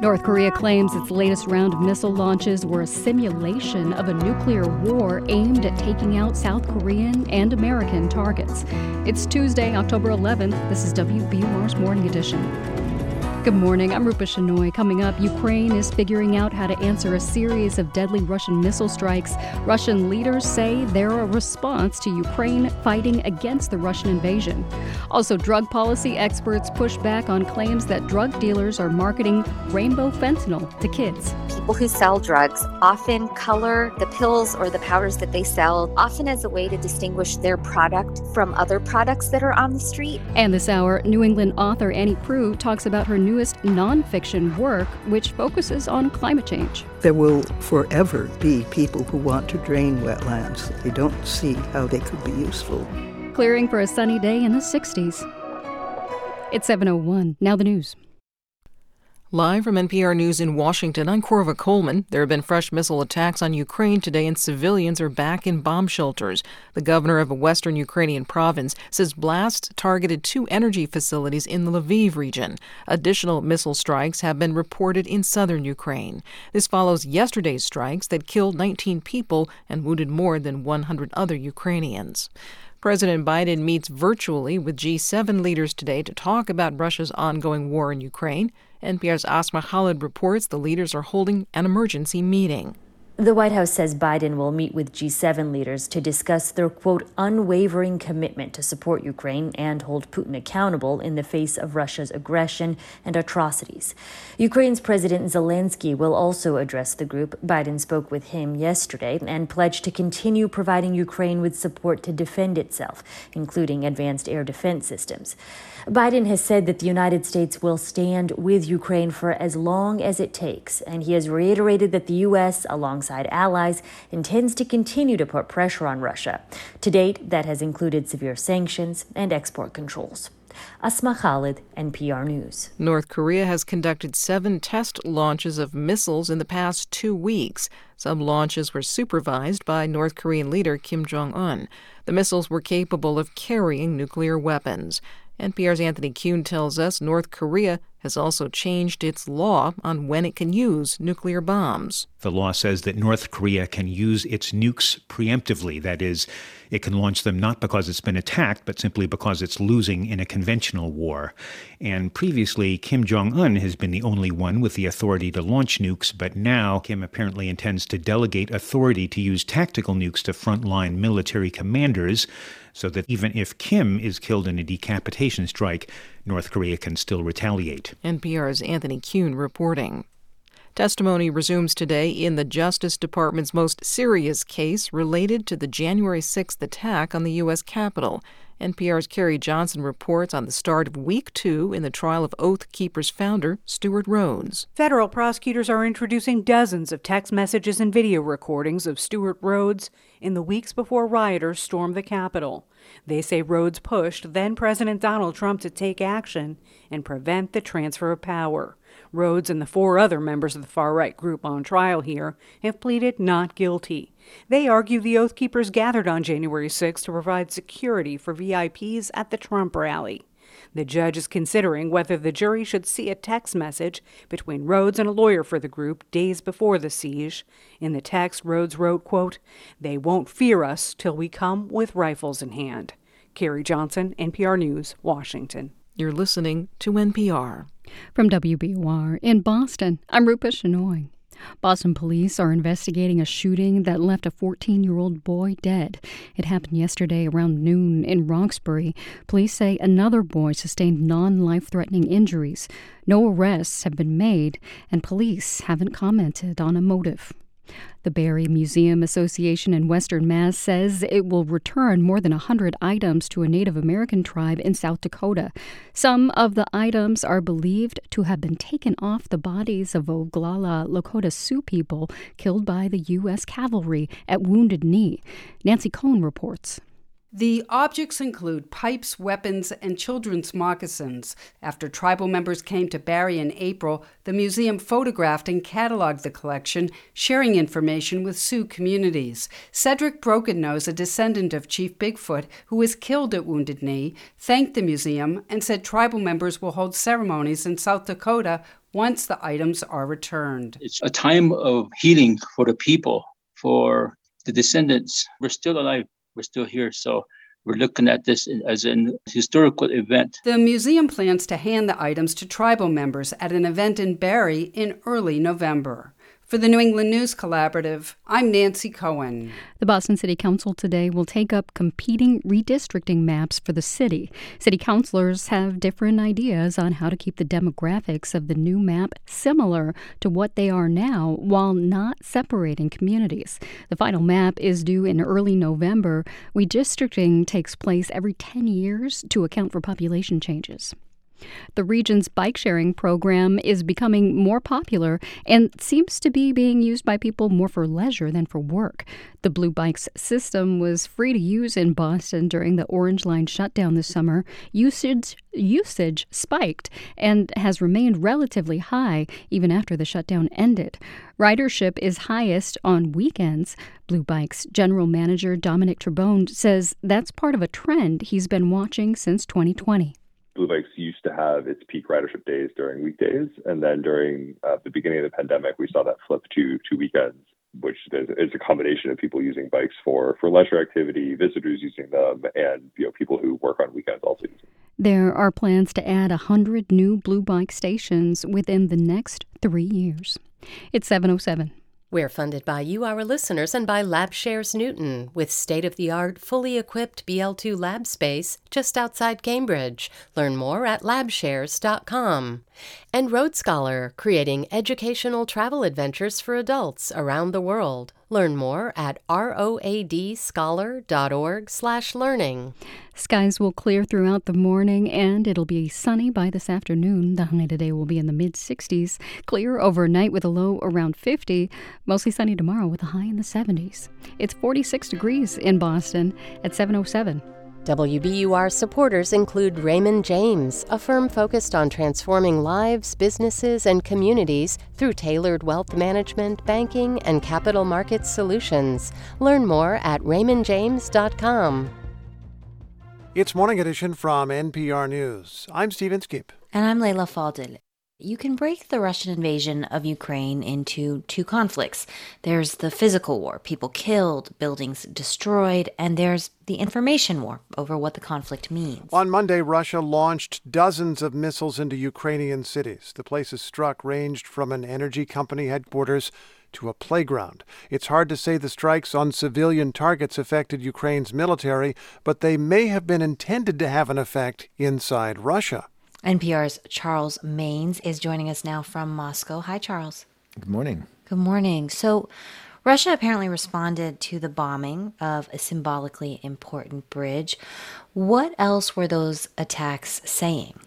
North Korea claims its latest round of missile launches were a simulation of a nuclear war aimed at taking out South Korean and American targets. It's Tuesday, October 11th. This is WBUR's Morning Edition. Good morning. I'm Rupa Shenoy. Coming up, Ukraine is figuring out how to answer a series of deadly Russian missile strikes. Russian leaders say they're a response to Ukraine fighting against the Russian invasion. Also, drug policy experts push back on claims that drug dealers are marketing rainbow fentanyl to kids. People who sell drugs often color the pills or the powders that they sell, often as a way to distinguish their product from other products that are on the street. And this hour, New England author Annie Proulx talks about her new newest nonfiction work, which focuses on climate change. There will forever be people who want to drain wetlands. They don't see how they could be useful. Clearing for a sunny day in the 60s. It's 701. Now the news. Live from NPR News in Washington, I'm Korva Coleman. There have been fresh missile attacks on Ukraine today, and civilians are back in bomb shelters. The governor of a western Ukrainian province says blasts targeted two energy facilities in the Lviv region. Additional missile strikes have been reported in southern Ukraine. This follows yesterday's strikes that killed 19 people and wounded more than 100 other Ukrainians. President Biden meets virtually with G7 leaders today to talk about Russia's ongoing war in Ukraine. NPR's Asma Khalid reports the leaders are holding an emergency meeting. The White House says Biden will meet with G7 leaders to discuss their, quote, unwavering commitment to support Ukraine and hold Putin accountable in the face of Russia's aggression and atrocities. Ukraine's President Zelensky will also address the group. Biden spoke with him yesterday and pledged to continue providing Ukraine with support to defend itself, including advanced air defense systems. Biden has said that the United States will stand with Ukraine for as long as it takes, and he has reiterated that the U.S., alongside allies, intends to continue to put pressure on Russia. To date, that has included severe sanctions and export controls. Asma Khalid, NPR News. North Korea has conducted seven test launches of missiles in the past two weeks. Some launches were supervised by North Korean leader Kim Jong un. The missiles were capable of carrying nuclear weapons. NPR's Anthony Kuhn tells us North Korea has also changed its law on when it can use nuclear bombs. The law says that North Korea can use its nukes preemptively. That is, it can launch them not because it's been attacked, but simply because it's losing in a conventional war. And previously, Kim Jong un has been the only one with the authority to launch nukes, but now Kim apparently intends to delegate authority to use tactical nukes to frontline military commanders so that even if Kim is killed in a decapitation strike, North Korea can still retaliate. NPR's Anthony Kuhn reporting. Testimony resumes today in the Justice Department's most serious case related to the January 6th attack on the U.S. Capitol. NPR's Carrie Johnson reports on the start of week two in the trial of Oath Keepers founder Stewart Rhodes. Federal prosecutors are introducing dozens of text messages and video recordings of Stewart Rhodes in the weeks before rioters stormed the Capitol. They say Rhodes pushed then President Donald Trump to take action and prevent the transfer of power. Rhodes and the four other members of the far right group on trial here have pleaded not guilty. They argue the Oath Keepers gathered on January 6 to provide security for VIPs at the Trump rally. The judge is considering whether the jury should see a text message between Rhodes and a lawyer for the group days before the siege. In the text, Rhodes wrote, quote, They won't fear us till we come with rifles in hand. Carrie Johnson, NPR News, Washington. You're listening to NPR. From WBUR in Boston, I'm Rupa Shenoy. Boston police are investigating a shooting that left a 14 year old boy dead. It happened yesterday around noon in Roxbury. Police say another boy sustained non life threatening injuries. No arrests have been made, and police haven't commented on a motive. The Barre Museum Association in Western Mass says it will return more than 100 items to a Native American tribe in South Dakota. Some of the items are believed to have been taken off the bodies of Oglala Lakota Sioux people killed by the U.S. cavalry at Wounded Knee. Nancy Cohen reports. The objects include pipes, weapons, and children's moccasins. After tribal members came to Barre in April, the museum photographed and cataloged the collection, sharing information with Sioux communities. Cedric Broken Nose, a descendant of Chief Bigfoot, who was killed at Wounded Knee, thanked the museum and said tribal members will hold ceremonies in South Dakota once the items are returned. It's a time of healing for the people, for the descendants. We're still alive, we're still here. So we're looking at this as an historical event. The museum plans to hand the items to tribal members at an event in Barre in early November. For the New England News Collaborative, I'm Nancy Cohen. The Boston City Council today will take up competing redistricting maps for the city. City councilors have different ideas on how to keep the demographics of the new map similar to what they are now while not separating communities. The final map is due in early November. Redistricting takes place every 10 years to account for population changes. The region's bike sharing program is becoming more popular and seems to be being used by people more for leisure than for work. The Blue Bikes system was free to use in Boston during the Orange Line shutdown this summer. Usage usage spiked and has remained relatively high even after the shutdown ended. Ridership is highest on weekends. Blue Bikes general manager Dominic Trebone says that's part of a trend he's been watching since 2020. Blue Bikes used to have its peak ridership days during weekdays, and then during uh, the beginning of the pandemic, we saw that flip to to weekends, which is, is, a combination of people using bikes for for leisure activity, visitors using them, and you know people who work on weekends also There are plans to add a hundred new Blue Bike stations within the next three years. It's seven oh seven. We're funded by you, our listeners, and by LabShares Newton, with state of the art, fully equipped BL2 lab space just outside Cambridge. Learn more at labshares.com. And Road Scholar, creating educational travel adventures for adults around the world. Learn more at roadscholar.org/learning. Skies will clear throughout the morning and it'll be sunny by this afternoon. The high today will be in the mid 60s. Clear overnight with a low around 50. Mostly sunny tomorrow with a high in the 70s. It's 46 degrees in Boston at 707. WBUR supporters include Raymond James, a firm focused on transforming lives, businesses, and communities through tailored wealth management, banking, and capital markets solutions. Learn more at raymondjames.com. It's Morning Edition from NPR News. I'm Steve Inskeep. And I'm Leila Fadel. You can break the Russian invasion of Ukraine into two conflicts. There's the physical war, people killed, buildings destroyed, and there's the information war over what the conflict means. On Monday, Russia launched dozens of missiles into Ukrainian cities. The places struck ranged from an energy company headquarters to a playground. It's hard to say the strikes on civilian targets affected Ukraine's military, but they may have been intended to have an effect inside Russia. NPR's Charles Maynes is joining us now from Moscow. Hi, Charles. Good morning. Good morning. So, Russia apparently responded to the bombing of a symbolically important bridge. What else were those attacks saying?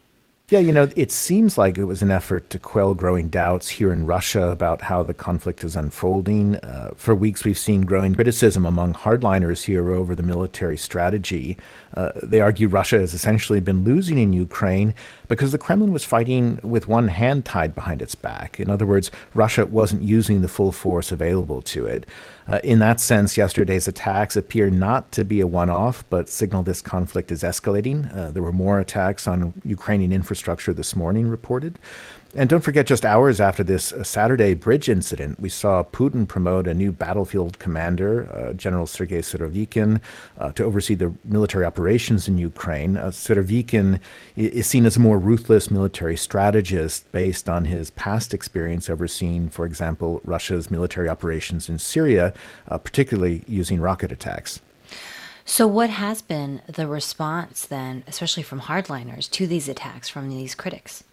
Yeah, you know, it seems like it was an effort to quell growing doubts here in Russia about how the conflict is unfolding. Uh, for weeks, we've seen growing criticism among hardliners here over the military strategy. Uh, they argue Russia has essentially been losing in Ukraine because the Kremlin was fighting with one hand tied behind its back. In other words, Russia wasn't using the full force available to it. Uh, in that sense, yesterday's attacks appear not to be a one off, but signal this conflict is escalating. Uh, there were more attacks on Ukrainian infrastructure this morning reported. And don't forget, just hours after this uh, Saturday bridge incident, we saw Putin promote a new battlefield commander, uh, General Sergei Surovikin, uh, to oversee the military operations in Ukraine. Uh, Surovikin is seen as a more ruthless military strategist based on his past experience overseeing, for example, Russia's military operations in Syria, uh, particularly using rocket attacks. So, what has been the response then, especially from hardliners, to these attacks from these critics?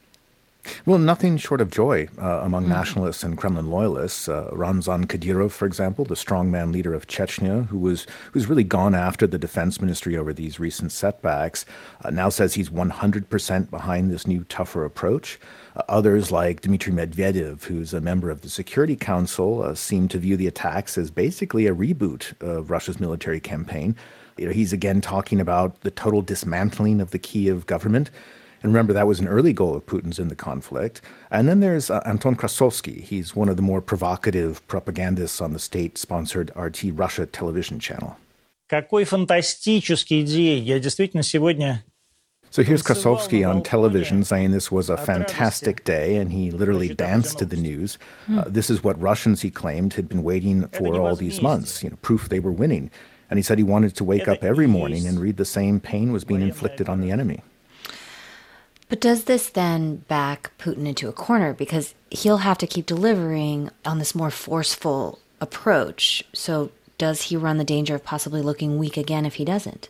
Well, nothing short of joy uh, among mm-hmm. nationalists and Kremlin loyalists. Uh, Ramzan Kadyrov, for example, the strongman leader of Chechnya, who was who's really gone after the defense ministry over these recent setbacks, uh, now says he's 100% behind this new, tougher approach. Uh, others, like Dmitry Medvedev, who's a member of the Security Council, uh, seem to view the attacks as basically a reboot of Russia's military campaign. You know, he's again talking about the total dismantling of the Kiev government. And remember, that was an early goal of Putin's in the conflict. And then there's uh, Anton Krasovsky. He's one of the more provocative propagandists on the state sponsored RT Russia television channel. Какой фантастический день. Я действительно сегодня So here's Kosolsky on television saying this was a fantastic day, and he literally danced to the news. Uh, this is what Russians, he claimed, had been waiting for all these months, you know, proof they were winning. And he said he wanted to wake up every morning and read the same pain was being inflicted on the enemy. But does this then back Putin into a corner? Because he'll have to keep delivering on this more forceful approach. So does he run the danger of possibly looking weak again if he doesn't?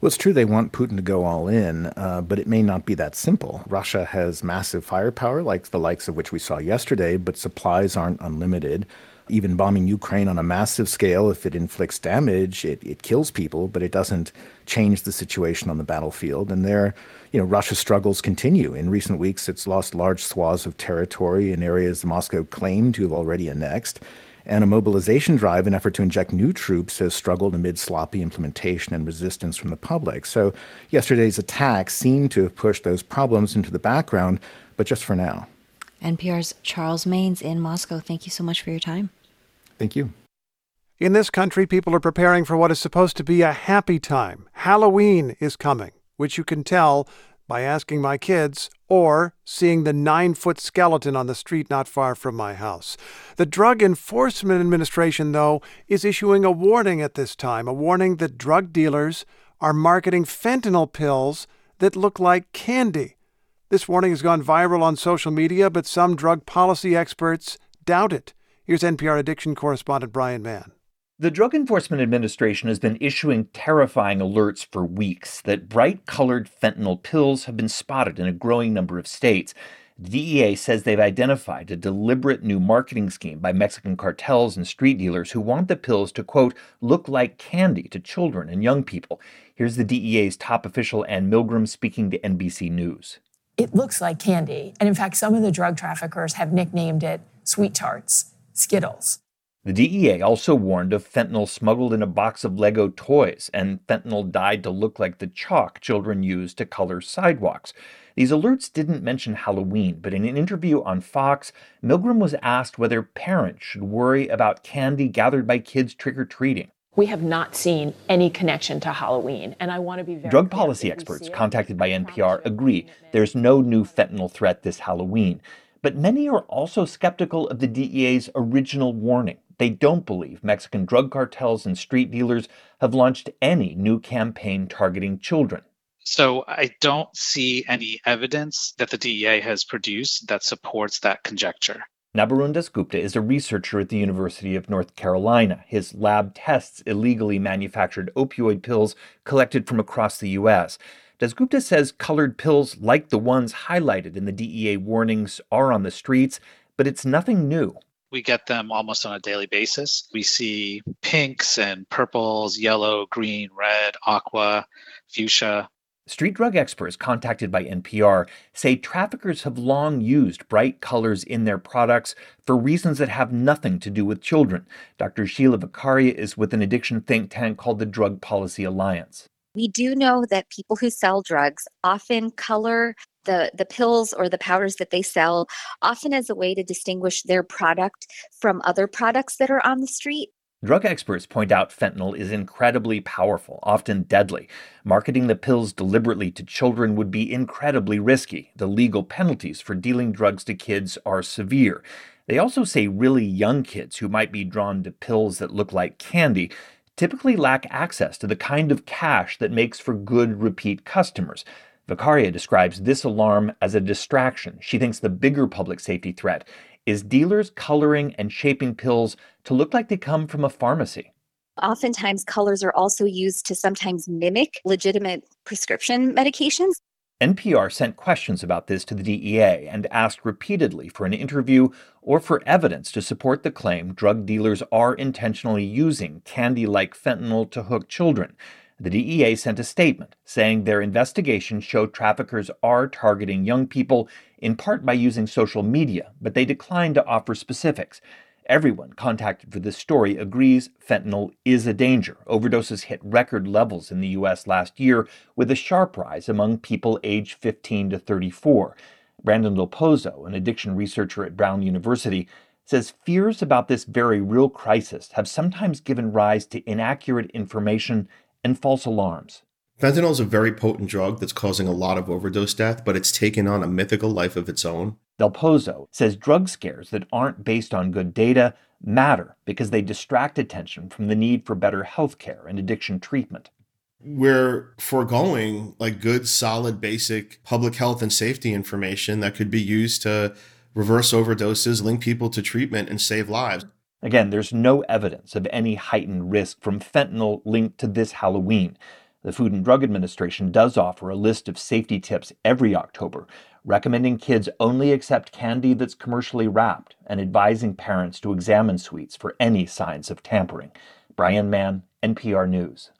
Well, it's true they want Putin to go all in, uh, but it may not be that simple. Russia has massive firepower, like the likes of which we saw yesterday, but supplies aren't unlimited. Even bombing Ukraine on a massive scale, if it inflicts damage, it, it kills people, but it doesn't change the situation on the battlefield. And there, you know, Russia's struggles continue. In recent weeks, it's lost large swaths of territory in areas Moscow claimed to have already annexed and a mobilization drive in effort to inject new troops has struggled amid sloppy implementation and resistance from the public. So yesterday's attacks seem to have pushed those problems into the background, but just for now. NPR's Charles Maynes in Moscow. Thank you so much for your time. Thank you. In this country, people are preparing for what is supposed to be a happy time. Halloween is coming, which you can tell by asking my kids or seeing the nine foot skeleton on the street not far from my house. The Drug Enforcement Administration, though, is issuing a warning at this time a warning that drug dealers are marketing fentanyl pills that look like candy. This warning has gone viral on social media, but some drug policy experts doubt it. Here's NPR addiction correspondent Brian Mann. The Drug Enforcement Administration has been issuing terrifying alerts for weeks that bright colored fentanyl pills have been spotted in a growing number of states. The DEA says they've identified a deliberate new marketing scheme by Mexican cartels and street dealers who want the pills to, quote, look like candy to children and young people. Here's the DEA's top official, Anne Milgram, speaking to NBC News. It looks like candy. And in fact, some of the drug traffickers have nicknamed it SweeTarts, Skittles. The DEA also warned of fentanyl smuggled in a box of Lego toys and fentanyl dyed to look like the chalk children use to color sidewalks. These alerts didn't mention Halloween, but in an interview on Fox, Milgram was asked whether parents should worry about candy gathered by kids trick or treating. We have not seen any connection to Halloween, and I want to be very Drug policy experts contacted by NPR agree there's no new fentanyl threat this Halloween. But many are also skeptical of the DEA's original warning. They don't believe Mexican drug cartels and street dealers have launched any new campaign targeting children. So I don't see any evidence that the DEA has produced that supports that conjecture. Nabarun Dasgupta is a researcher at the University of North Carolina. His lab tests illegally manufactured opioid pills collected from across the U.S. Dasgupta says colored pills like the ones highlighted in the DEA warnings are on the streets, but it's nothing new. We get them almost on a daily basis. We see pinks and purples, yellow, green, red, aqua, fuchsia. Street drug experts contacted by NPR say traffickers have long used bright colors in their products for reasons that have nothing to do with children. Dr. Sheila Vakharia is with an addiction think tank called the Drug Policy Alliance. We do know that people who sell drugs often color the, the pills or the powders that they sell, often as a way to distinguish their product from other products that are on the street. Drug experts point out fentanyl is incredibly powerful, often deadly. Marketing the pills deliberately to children would be incredibly risky. The legal penalties for dealing drugs to kids are severe. They also say really young kids who might be drawn to pills that look like candy typically lack access to the kind of cash that makes for good repeat customers. Vakharia describes this alarm as a distraction. She thinks the bigger public safety threat is dealers coloring and shaping pills to look like they come from a pharmacy. Oftentimes, colors are also used to sometimes mimic legitimate prescription medications. NPR sent questions about this to the DEA and asked repeatedly for an interview or for evidence to support the claim drug dealers are intentionally using candy like fentanyl to hook children. The DEA sent a statement saying their investigation showed traffickers are targeting young people in part by using social media, but they declined to offer specifics. Everyone contacted for this story agrees fentanyl is a danger. Overdoses hit record levels in the U.S. last year, with a sharp rise among people aged 15 to 34. Brandon Del Pozo, an addiction researcher at Brown University, says fears about this very real crisis have sometimes given rise to inaccurate information and false alarms. Fentanyl is a very potent drug that's causing a lot of overdose death, but it's taken on a mythical life of its own. Del Pozo says drug scares that aren't based on good data matter because they distract attention from the need for better health care and addiction treatment. We're foregoing like good, solid, basic public health and safety information that could be used to reverse overdoses, link people to treatment, and save lives. Again, there's no evidence of any heightened risk from fentanyl linked to this Halloween. The Food and Drug Administration does offer a list of safety tips every October, recommending kids only accept candy that's commercially wrapped and advising parents to examine sweets for any signs of tampering. Brian Mann, NPR News.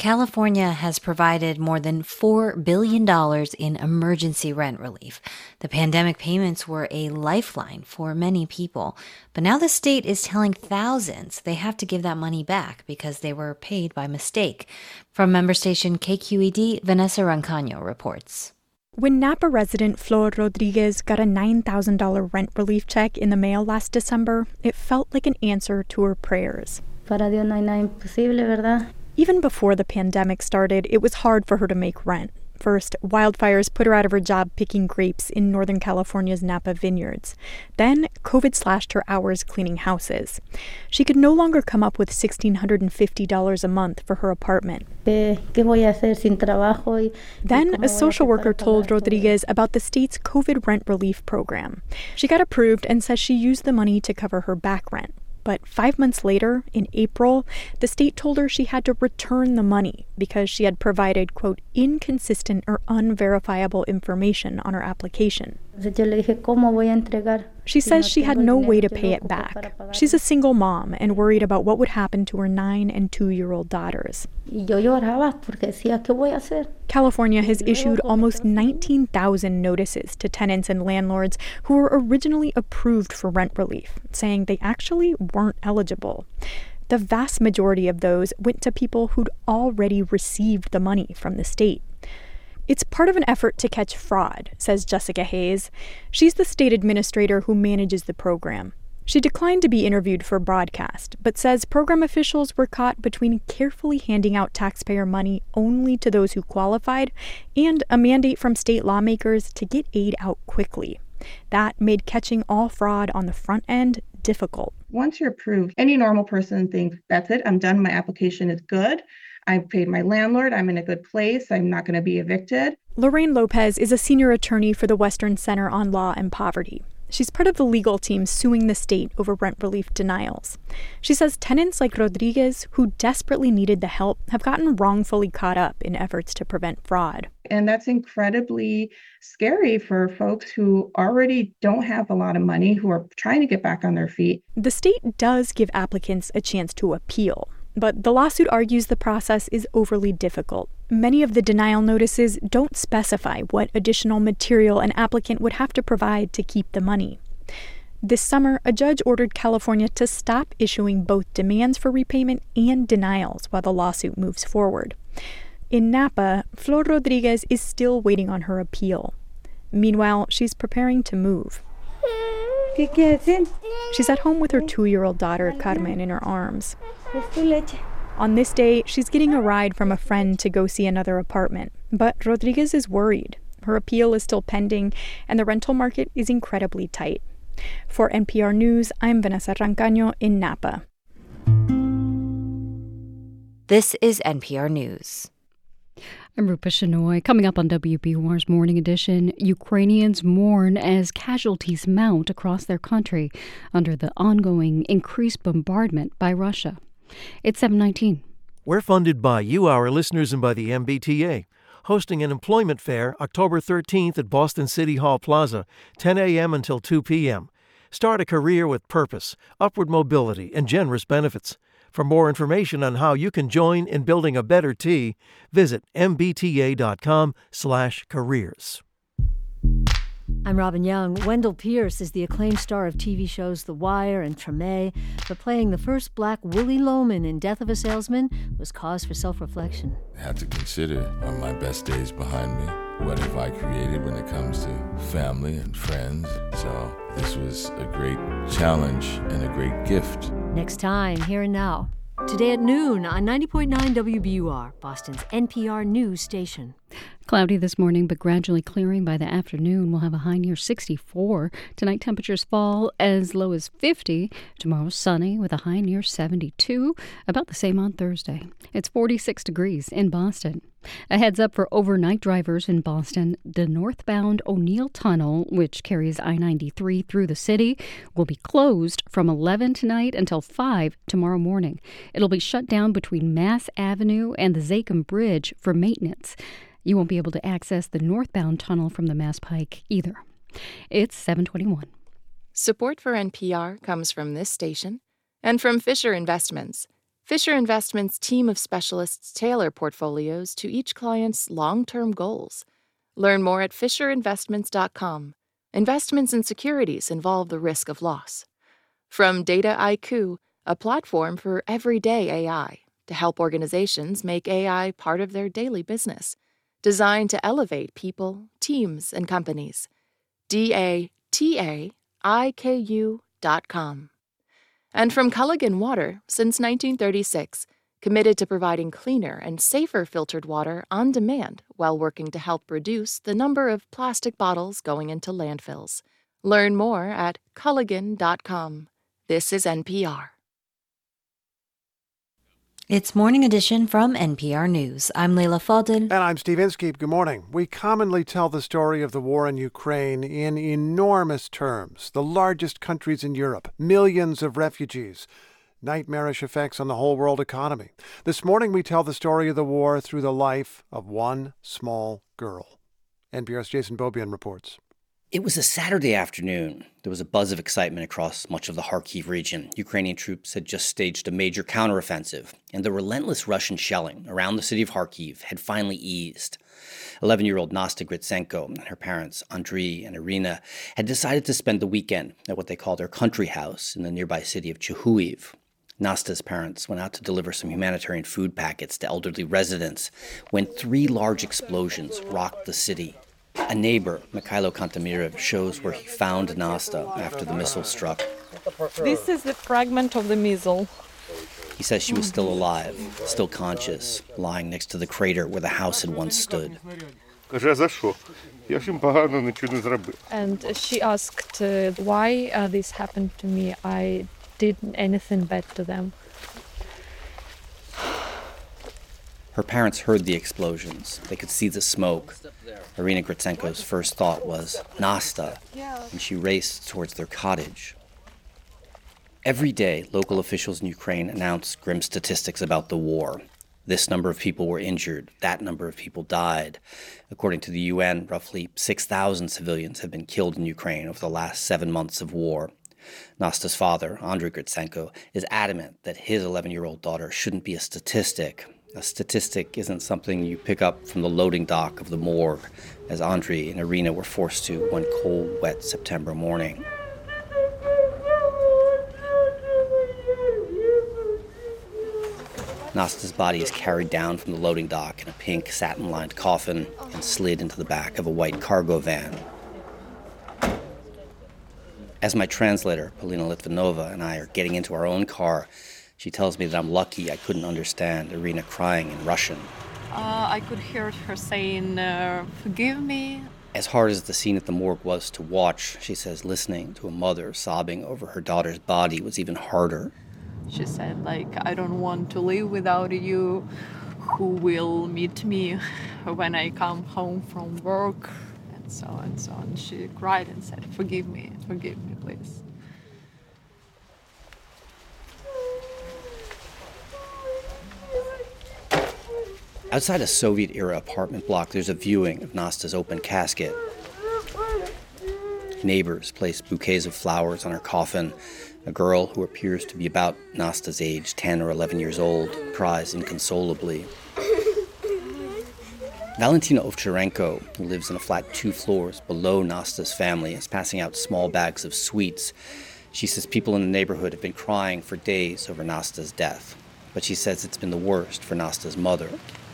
California has provided more than $4 billion in emergency rent relief. The pandemic payments were a lifeline for many people. But now the state is telling thousands they have to give that money back because they were paid by mistake. From member station KQED, Vanessa Rancaño reports. When Napa resident Flor Rodriguez got a $9,000 rent relief check in the mail last December, it felt like an answer to her prayers. Para Dios no hay nada imposible, ¿verdad? Even before the pandemic started, it was hard for her to make rent. First, wildfires put her out of her job picking grapes in Northern California's Napa vineyards. Then, COVID slashed her hours cleaning houses. She could no longer come up with $1,650 a month for her apartment. ¿Qué voy a hacer sin trabajo? Then, a social worker told Rodriguez about the state's COVID rent relief program. She got approved and says she used the money to cover her back rent. But five months later, in April, the state told her she had to return the money because she had provided, quote, inconsistent or unverifiable information on her application. She says she had no way to pay it back. She's a single mom and worried about what would happen to her nine and two year old daughters. California has issued almost 19,000 notices to tenants and landlords who were originally approved for rent relief, saying they actually weren't eligible. The vast majority of those went to people who'd already received the money from the state. It's part of an effort to catch fraud, says Jessica Hayes. She's the state administrator who manages the program. She declined to be interviewed for broadcast, but says program officials were caught between carefully handing out taxpayer money only to those who qualified and a mandate from state lawmakers to get aid out quickly. That made catching all fraud on the front end difficult. Once you're approved, any normal person thinks, that's it, I'm done, my application is good. I've paid my landlord. I'm in a good place. I'm not going to be evicted. Lorraine Lopez is a senior attorney for the Western Center on Law and Poverty. She's part of the legal team suing the state over rent relief denials. She says tenants like Rodriguez, who desperately needed the help, have gotten wrongfully caught up in efforts to prevent fraud. And that's incredibly scary for folks who already don't have a lot of money, who are trying to get back on their feet. The state does give applicants a chance to appeal, but the lawsuit argues the process is overly difficult. Many of the denial notices don't specify what additional material an applicant would have to provide to keep the money. This summer, a judge ordered California to stop issuing both demands for repayment and denials while the lawsuit moves forward. In Napa, Flor Rodriguez is still waiting on her appeal. Meanwhile, she's preparing to move. She's at home with her two year old daughter, Carmen, in her arms. On this day, she's getting a ride from a friend to go see another apartment. But Rodriguez is worried. Her appeal is still pending, and the rental market is incredibly tight. For NPR News, I'm Vanessa Rancaño in Napa. This is NPR News. I'm Rupa Shenoy. Coming up on WBUR's Morning Edition, Ukrainians mourn as casualties mount across their country under the ongoing increased bombardment by Russia. It's 719. We're funded by you, our listeners, and by the MBTA, hosting an employment fair October 13th at Boston City Hall Plaza, 10 a.m. until 2 p.m. Start a career with purpose, upward mobility, and generous benefits. For more information on how you can join in building a better T, visit mbta.com/careers. I'm Robin Young. Wendell Pierce is the acclaimed star of TV shows The Wire and Treme, but playing the first black Willy Loman in Death of a Salesman was cause for self-reflection. I had to consider are my best days behind me? What have I created when it comes to family and friends? So this was a great challenge and a great gift. Next time, here and now. Today at noon on 90.9 WBUR, Boston's NPR news station. Cloudy this morning, but gradually clearing by the afternoon. We'll have a high near 64. Tonight, temperatures fall as low as 50. Tomorrow, sunny with a high near 72. About the same on Thursday. It's 46 degrees in Boston. A heads up for overnight drivers in Boston. The northbound O'Neill Tunnel, which carries I 93 through the city, will be closed from 11 tonight until 5 tomorrow morning. It'll be shut down between Mass Avenue and the Zakim Bridge for maintenance. You won't be able to access the northbound tunnel from the Mass Pike either. It's 721. Support for NPR comes from this station and from Fisher Investments. Fisher Investments' team of specialists tailor portfolios to each client's long term goals. Learn more at FisherInvestments.com. Investments in securities involve the risk of loss. From Dataiku, a platform for everyday AI to help organizations make AI part of their daily business designed to elevate people, teams, and companies. D A T A I K U dot com. And from Culligan Water since 1936, committed to providing cleaner and safer filtered water on demand while working to help reduce the number of plastic bottles going into landfills. Learn more at Culligan.com. This is NPR. It's Morning Edition from NPR News. I'm Leila Fadel. And I'm Steve Inskeep. Good morning. We commonly tell the story of the war in Ukraine in enormous terms. The largest countries in Europe, millions of refugees, nightmarish effects on the whole world economy. This morning we tell the story of the war through the life of one small girl. NPR's Jason Beaubien reports. It was a Saturday afternoon. There was a buzz of excitement across much of the Kharkiv region. Ukrainian troops had just staged a major counteroffensive, and the relentless Russian shelling around the city of Kharkiv had finally eased. 11 year old Nasta Gritsenko and her parents, Andriy and Irina, had decided to spend the weekend at what they called their country house in the nearby city of Chuhuiv. Nasta's parents went out to deliver some humanitarian food packets to elderly residents when three large explosions rocked the city. A neighbor, Mikhailo Kantamirov, shows where he found Nasta after the missile struck. This is the fragment of the missile. He says she was still alive, still conscious, lying next to the crater where the house had once stood. And she asked uh, why uh, this happened to me. I did anything bad to them. Her parents heard the explosions. They could see the smoke. Irina Gritsenko's first thought was Nasta, and she raced towards their cottage. Every day, local officials in Ukraine announce grim statistics about the war. This number of people were injured, that number of people died. According to the UN, roughly 6,000 civilians have been killed in Ukraine over the last seven months of war. Nasta's father, Andriy Gritsenko, is adamant that his 11 year old daughter shouldn't be a statistic, a statistic isn't something you pick up from the loading dock of the morgue, as Andre and Irina were forced to one cold, wet September morning. Nasta's body is carried down from the loading dock in a pink satin lined coffin and slid into the back of a white cargo van. As my translator, Polina Litvinova, and I are getting into our own car, she tells me that I'm lucky I couldn't understand Irina crying in Russian. Uh, I could hear her saying, uh, Forgive me. As hard as the scene at the morgue was to watch, she says listening to a mother sobbing over her daughter's body was even harder. She said, like, I don't want to live without you. Who will meet me when I come home from work? And so on and so on. She cried and said, Forgive me, forgive me, please. Outside a Soviet era apartment block, there's a viewing of Nasta's open casket. Neighbors place bouquets of flowers on her coffin. A girl who appears to be about Nasta's age, 10 or 11 years old, cries inconsolably. Valentina Ovcharenko, who lives in a flat two floors below Nasta's family, is passing out small bags of sweets. She says people in the neighborhood have been crying for days over Nasta's death, but she says it's been the worst for Nasta's mother.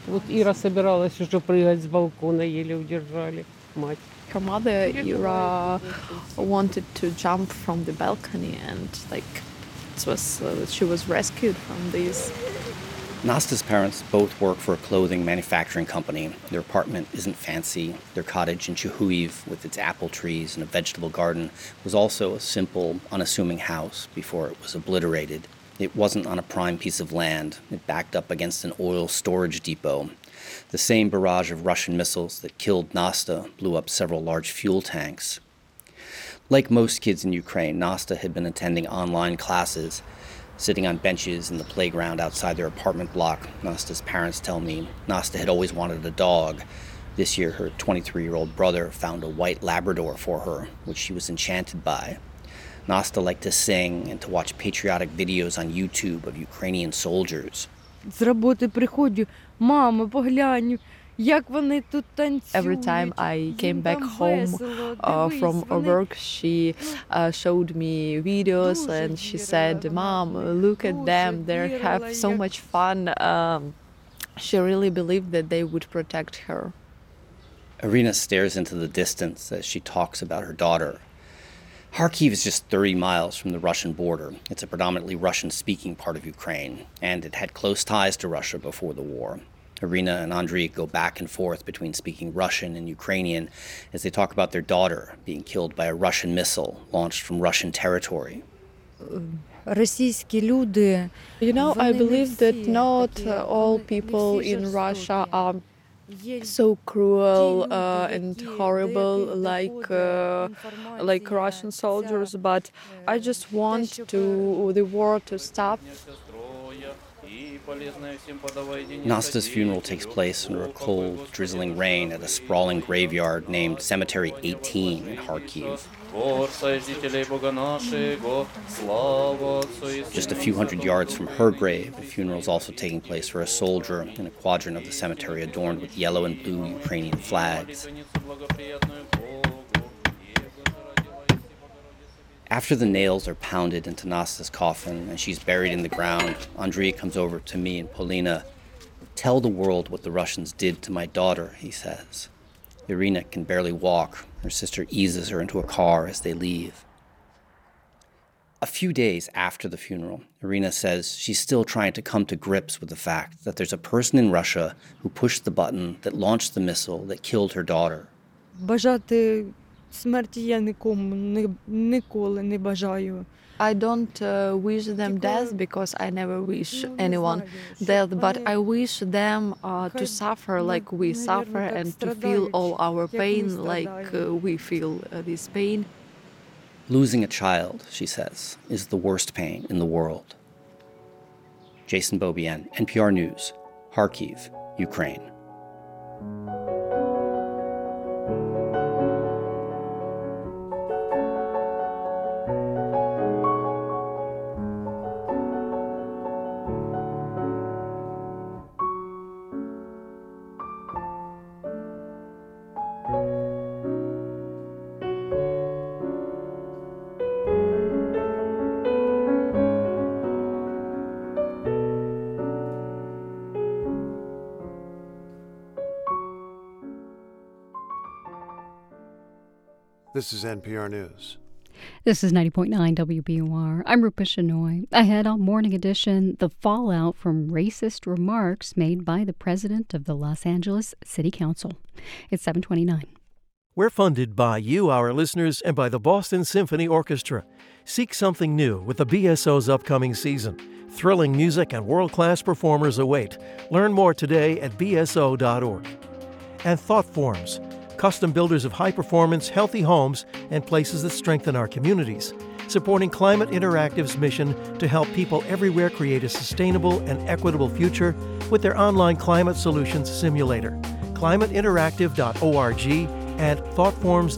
Вот Ира собиралась уже прыгать с балкона, еле удержали. Мать. Her mother, Ira, wanted to jump from the balcony and like it was, uh, she was rescued from this. Nasta's parents both work for a clothing manufacturing company. Their apartment isn't fancy. Their cottage in Chuhuiv, with its apple trees and a vegetable garden, was also a simple, unassuming house before it was obliterated it wasn't on a prime piece of land. It backed up against an oil storage depot. The same barrage of Russian missiles that killed Nasta blew up several large fuel tanks. Like most kids in Ukraine, Nasta had been attending online classes sitting on benches in the playground outside their apartment block. Nasta's parents tell me Nasta had always wanted a dog. This year, her 23 year old brother found a white Labrador for her, which she was enchanted by. Nasta liked to sing and to watch patriotic videos on YouTube of Ukrainian soldiers. З роботи приходжу, мама, поглянь, Every time I came back home uh, from work, she uh, showed me videos and she said, Mom, look at them, they have so much fun. Um, she really believed that they would protect her. Irina stares into the distance as she talks about her daughter. Kharkiv is just 30 miles from the Russian border. It's a predominantly Russian speaking part of Ukraine, and it had close ties to Russia before the war. Irina and Andrei go back and forth between speaking Russian and Ukrainian as they talk about their daughter being killed by a Russian missile launched from Russian territory. You know, I believe that not all people in Russia are so cruel uh, and horrible like uh, like Russian soldiers but I just want to the war to stop. Nasta's funeral takes place under a cold, drizzling rain at a sprawling graveyard named Cemetery 18 in Kharkiv. Just a few hundred yards from her grave, a funeral is also taking place for a soldier in a quadrant of the cemetery adorned with yellow and blue Ukrainian flags. After the nails are pounded into Nasta's coffin and she's buried in the ground, Andrei comes over to me and Polina. Tell the world what the Russians did to my daughter, he says. Irina can barely walk. Her sister eases her into a car as they leave. A few days after the funeral, Irina says she's still trying to come to grips with the fact that there's a person in Russia who pushed the button that launched the missile that killed her daughter. Бажати смерті я нікому не, ніколи не бажаю. I don't uh, wish them death because I never wish anyone death, but I wish them uh, to suffer like we suffer and to feel all our pain like uh, we feel uh, this pain. Losing a child, she says, is the worst pain in the world. Jason Beaubien, NPR News, Kharkiv, Ukraine. This is NPR News. This is 90.9 WBUR. I'm Rupa Shenoy. Ahead on Morning Edition, the fallout from racist remarks made by the president of the Los Angeles City Council. It's 729. We're funded by you, our listeners, and by the Boston Symphony Orchestra. Seek something new with the BSO's upcoming season. Thrilling music and world class performers await. Learn more today at bso.org. And Thought Forms custom builders of high performance, healthy homes and places that strengthen our communities, supporting Climate Interactive's mission to help people everywhere create a sustainable and equitable future with their online climate solutions simulator. ClimateInteractive.org and thoughtforms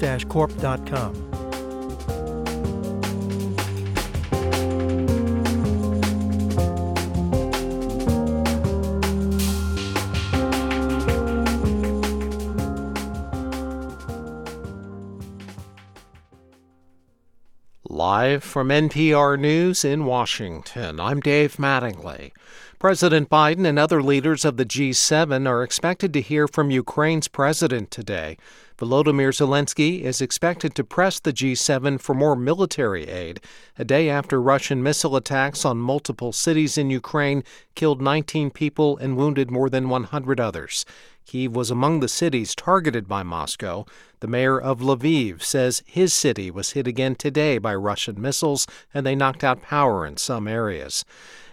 Live from NPR News in Washington, I'm Dave Mattingly. President Biden and other leaders of the G7 are expected to hear from Ukraine's president today. Volodymyr Zelensky is expected to press the G7 for more military aid a day after Russian missile attacks on multiple cities in Ukraine killed 19 people and wounded more than 100 others. Kiev was among the cities targeted by Moscow. The mayor of Lviv says his city was hit again today by Russian missiles and they knocked out power in some areas.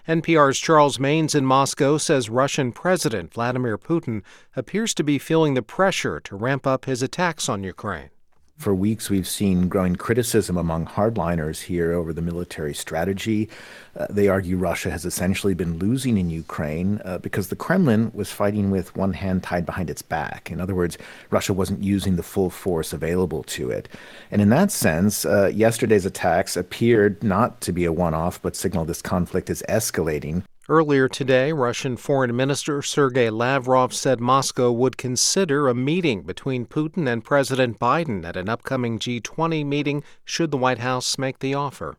NPR's Charles Maynes in Moscow says Russian President Vladimir Putin appears to be feeling the pressure to ramp up his attacks on Ukraine. For weeks, we've seen growing criticism among hardliners here over the military strategy. Uh, they argue Russia has essentially been losing in Ukraine uh, because the Kremlin was fighting with one hand tied behind its back. In other words, Russia wasn't using the full force available to it. And in that sense, uh, yesterday's attacks appeared not to be a one off, but signal this conflict is escalating. Earlier today, Russian Foreign Minister Sergei Lavrov said Moscow would consider a meeting between Putin and President Biden at an upcoming G20 meeting should the White House make the offer.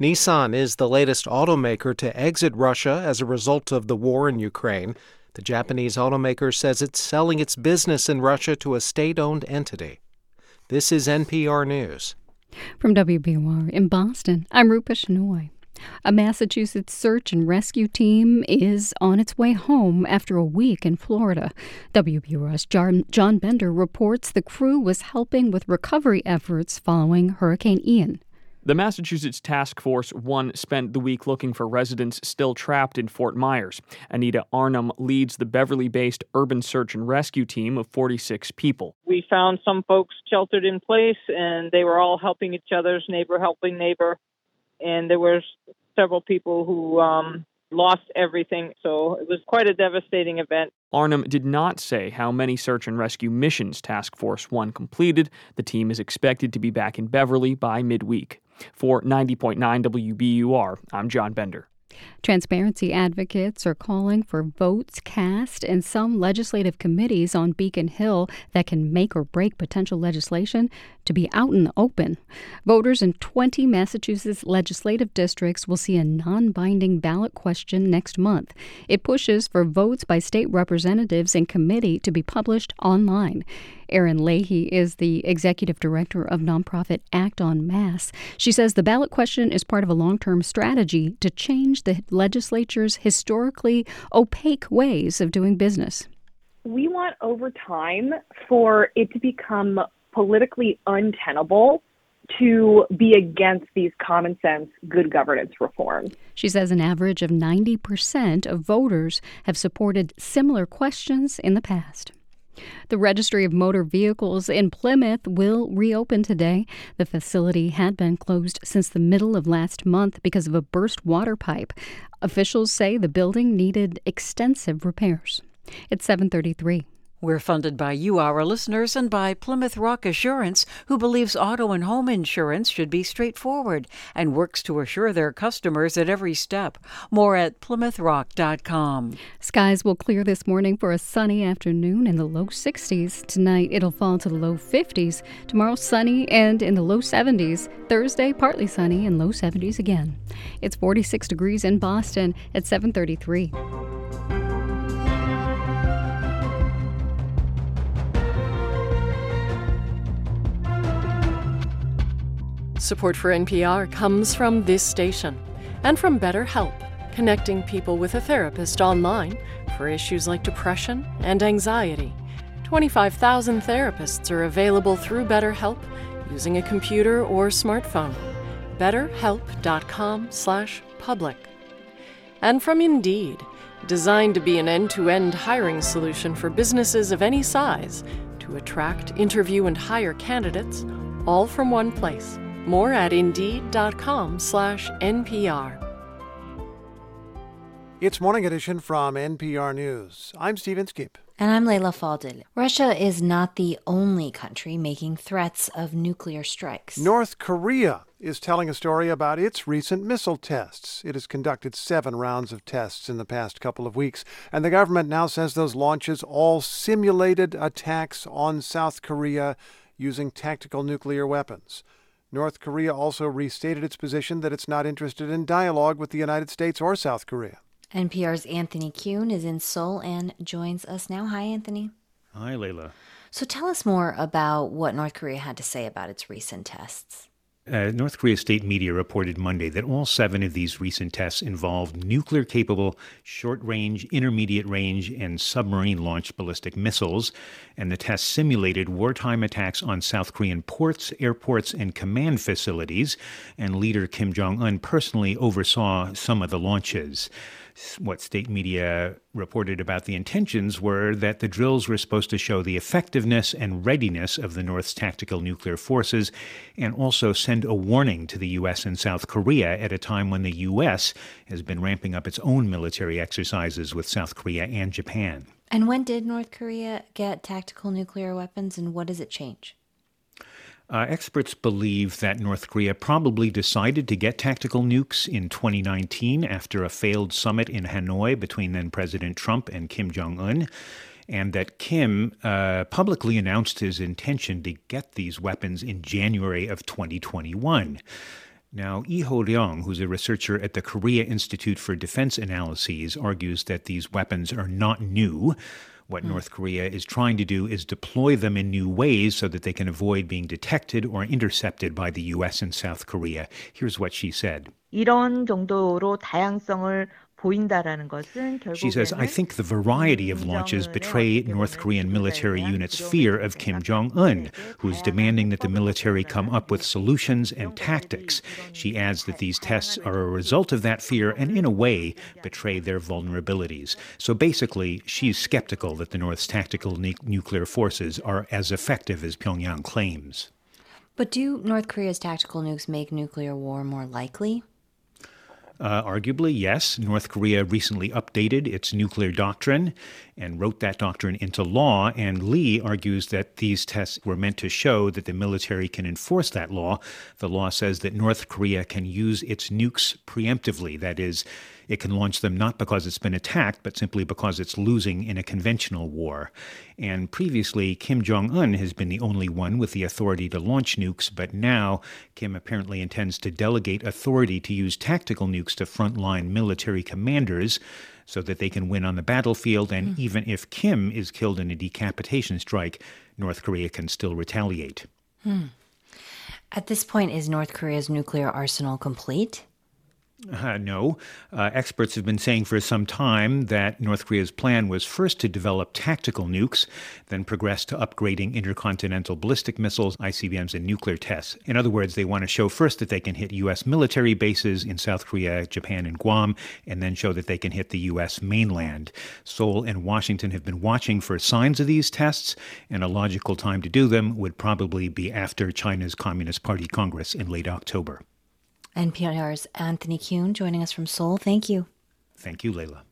Nissan is the latest automaker to exit Russia as a result of the war in Ukraine. The Japanese automaker says it's selling its business in Russia to a state owned entity. This is NPR News. From WBUR in Boston, I'm Rupa Shenoy. A Massachusetts search and rescue team is on its way home after a week in Florida. WBUR's John Bender reports the crew was helping with recovery efforts following Hurricane Ian. The Massachusetts Task Force 1 spent the week looking for residents still trapped in Fort Myers. Anita Arnum leads the Beverly based urban search and rescue team of 46 people. We found some folks sheltered in place, and they were all helping each other's neighbor helping neighbor and there were several people who um, lost everything. So it was quite a devastating event. Arnum did not say how many search and rescue missions Task Force 1 completed. The team is expected to be back in Beverly by midweek. For 90.9 WBUR, I'm John Bender. Transparency advocates are calling for votes cast in some legislative committees on Beacon Hill that can make or break potential legislation to be out in the open. Voters in 20 Massachusetts legislative districts will see a non binding ballot question next month. It pushes for votes by state representatives in committee to be published online. Erin Leahy is the executive director of nonprofit Act on Mass. She says the ballot question is part of a long term strategy to change the legislature's historically opaque ways of doing business. We want over time for it to become politically untenable to be against these common sense good governance reforms. She says an average of 90% of voters have supported similar questions in the past. The Registry of Motor Vehicles in Plymouth will reopen today. The facility had been closed since the middle of last month because of a burst water pipe. Officials say the building needed extensive repairs. It's 733. We're funded by you, our listeners, and by Plymouth Rock Assurance, who believes auto and home insurance should be straightforward and works to assure their customers at every step. More at PlymouthRock.com. Skies will clear this morning for a sunny afternoon in the low 60s. Tonight, it'll fall to the low 50s. Tomorrow, sunny and in the low 70s. Thursday, partly sunny and low 70s again. It's 46 degrees in Boston at 733. Support for NPR comes from this station and from BetterHelp, connecting people with a therapist online for issues like depression and anxiety. 25,000 therapists are available through BetterHelp using a computer or smartphone. BetterHelp.com/public. And from Indeed, designed to be an end-to-end hiring solution for businesses of any size to attract, interview, and hire candidates, all from one place. More at Indeed.com slash NPR. It's Morning Edition from NPR News. I'm Steve Inskeep. And I'm Leila Fadel. Russia is not the only country making threats of nuclear strikes. North Korea is telling a story about its recent missile tests. It has conducted seven rounds of tests in the past couple of weeks, and the government now says those launches all simulated attacks on South Korea using tactical nuclear weapons. North Korea also restated its position that it's not interested in dialogue with the United States or South Korea. NPR's Anthony Kuhn is in Seoul and joins us now. Hi, Anthony. Hi, Leila. So tell us more about what North Korea had to say about its recent tests. Uh, North Korea state media reported Monday that all seven of these recent tests involved nuclear capable, short range, intermediate range, and submarine launched ballistic missiles. And the tests simulated wartime attacks on South Korean ports, airports, and command facilities. And leader Kim Jong un personally oversaw some of the launches what state media reported about the intentions were that the drills were supposed to show the effectiveness and readiness of the North's tactical nuclear forces and also send a warning to the U.S. and South Korea at a time when the U.S. has been ramping up its own military exercises with South Korea and Japan. And when did North Korea get tactical nuclear weapons and what does it change? Uh, experts believe that North Korea probably decided to get tactical nukes in 2019 after a failed summit in Hanoi between then President Trump and Kim Jong un, and that Kim uh, publicly announced his intention to get these weapons in January of 2021. Now, Lee Ho Ryong, who's a researcher at the Korea Institute for Defense Analyses, argues that these weapons are not new. What mm. North Korea is trying to do is deploy them in new ways so that they can avoid being detected or intercepted by the US and South Korea. Here's what she said. 이런 정도로 다양성을 she says, I think the variety of launches betray North Korean military units' fear of Kim Jong un, who's demanding that the military come up with solutions and tactics. She adds that these tests are a result of that fear and, in a way, betray their vulnerabilities. So basically, she's skeptical that the North's tactical ne- nuclear forces are as effective as Pyongyang claims. But do North Korea's tactical nukes make nuclear war more likely? Uh, arguably, yes. North Korea recently updated its nuclear doctrine and wrote that doctrine into law. And Lee argues that these tests were meant to show that the military can enforce that law. The law says that North Korea can use its nukes preemptively. That is, it can launch them not because it's been attacked, but simply because it's losing in a conventional war. And previously, Kim Jong un has been the only one with the authority to launch nukes, but now Kim apparently intends to delegate authority to use tactical nukes to frontline military commanders so that they can win on the battlefield. And mm. even if Kim is killed in a decapitation strike, North Korea can still retaliate. Hmm. At this point, is North Korea's nuclear arsenal complete? Uh, no. Uh, experts have been saying for some time that North Korea's plan was first to develop tactical nukes, then progress to upgrading intercontinental ballistic missiles, ICBMs, and nuclear tests. In other words, they want to show first that they can hit U.S. military bases in South Korea, Japan, and Guam, and then show that they can hit the U.S. mainland. Seoul and Washington have been watching for signs of these tests, and a logical time to do them would probably be after China's Communist Party Congress in late October. NPR's Anthony Kuhn joining us from Seoul. Thank you. Thank you, Leila.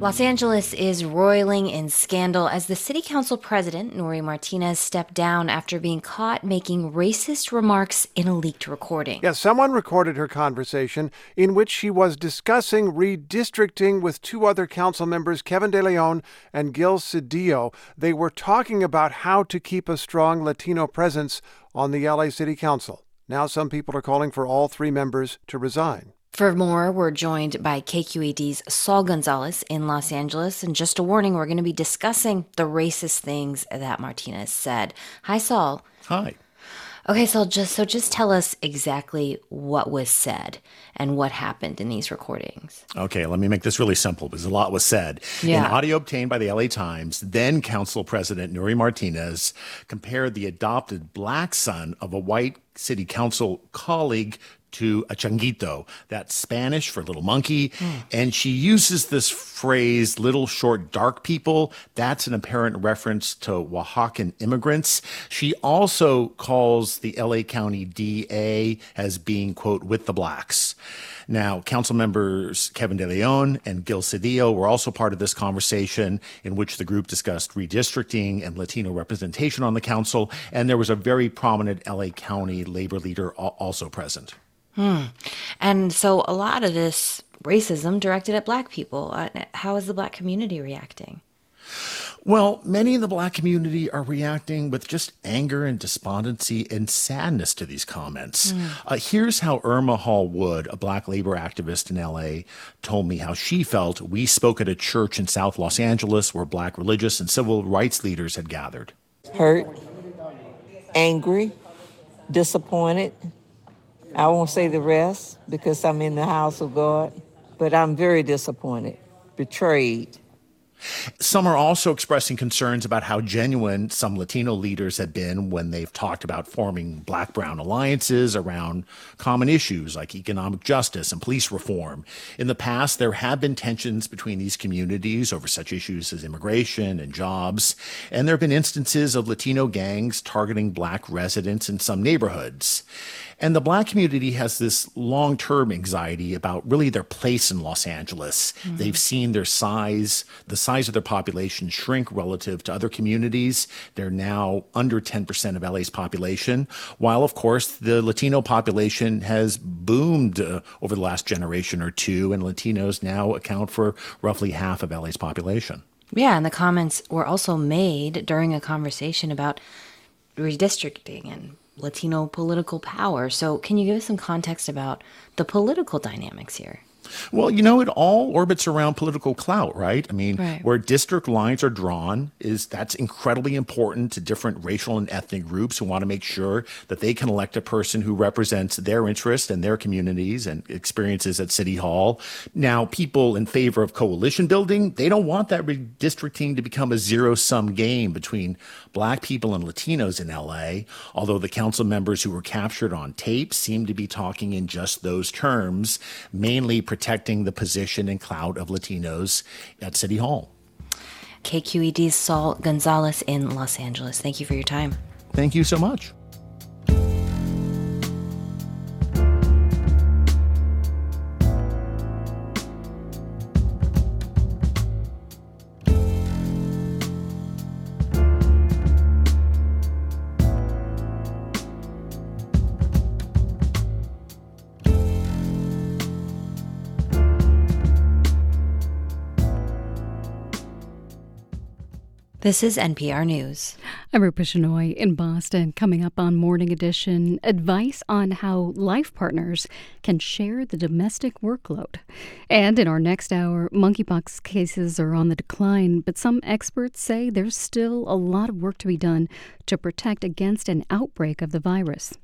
Los Angeles is roiling in scandal as the city council president, Nury Martinez, stepped down after being caught making racist remarks in a leaked recording. Yes, someone recorded her conversation in which she was discussing redistricting with two other council members, Kevin De Leon and Gil Cedillo. They were talking about how to keep a strong Latino presence on the LA City Council. Now, some people are calling for all three members to resign. For more, we're joined by KQED's Saul Gonzalez in Los Angeles. And just a warning, we're going to be discussing the racist things that Martinez said. Hi, Saul. Hi. Okay, so just so just tell us exactly what was said and what happened in these recordings. Okay, let me make this really simple because a lot was said. Yeah. In audio obtained by the LA Times, then Council President Nury Martinez compared the adopted black son of a white city council colleague to a changuito, that's Spanish for little monkey. Mm. And she uses this phrase, little short dark people. That's an apparent reference to Oaxacan immigrants. She also calls the LA County DA as being, quote, with the blacks. Now, council members Kevin De Leon and Gil Cedillo were also part of this conversation in which the group discussed redistricting and Latino representation on the council. And there was a very prominent LA County labor leader also present. Hmm. And so a lot of this racism directed at black people. Uh, how is the black community reacting? Well, many in the black community are reacting with just anger and despondency and sadness to these comments. Mm. Uh, here's how Irma Hall Wood, a black labor activist in LA, told me how she felt. We spoke at a church in South Los Angeles where black religious and civil rights leaders had gathered. Hurt, angry, disappointed. I won't say the rest because I'm in the house of God, but I'm very disappointed, betrayed some are also expressing concerns about how genuine some Latino leaders have been when they've talked about forming black brown alliances around common issues like economic justice and police reform. In the past, there have been tensions between these communities over such issues as immigration and jobs, and there have been instances of Latino gangs targeting black residents in some neighborhoods. And the black community has this long term anxiety about really their place in Los Angeles. Mm-hmm. They've seen their size, the size of their population shrink relative to other communities. They're now under 10% of LA's population, while, of course, the Latino population has boomed uh, over the last generation or two, and Latinos now account for roughly half of LA's population. Yeah, and the comments were also made during a conversation about redistricting and Latino political power. So, can you give us some context about the political dynamics here? Well, you know, it all orbits around political clout, right? I mean, right. where district lines are drawn is that's incredibly important to different racial and ethnic groups who want to make sure that they can elect a person who represents their interests and their communities and experiences at City Hall. Now, people in favor of coalition building, they don't want that redistricting to become a zero sum game between black people and Latinos in LA, although the council members who were captured on tape seem to be talking in just those terms, mainly protecting the position and clout of Latinos at City Hall. KQED's Saul Gonzalez in Los Angeles. Thank you for your time. Thank you so much. This is NPR News. I'm Rupa Shenoy in Boston. Coming up on Morning Edition, advice on how life partners can share the domestic workload. And in our next hour, monkeypox cases are on the decline, but some experts say there's still a lot of work to be done to protect against an outbreak of the virus.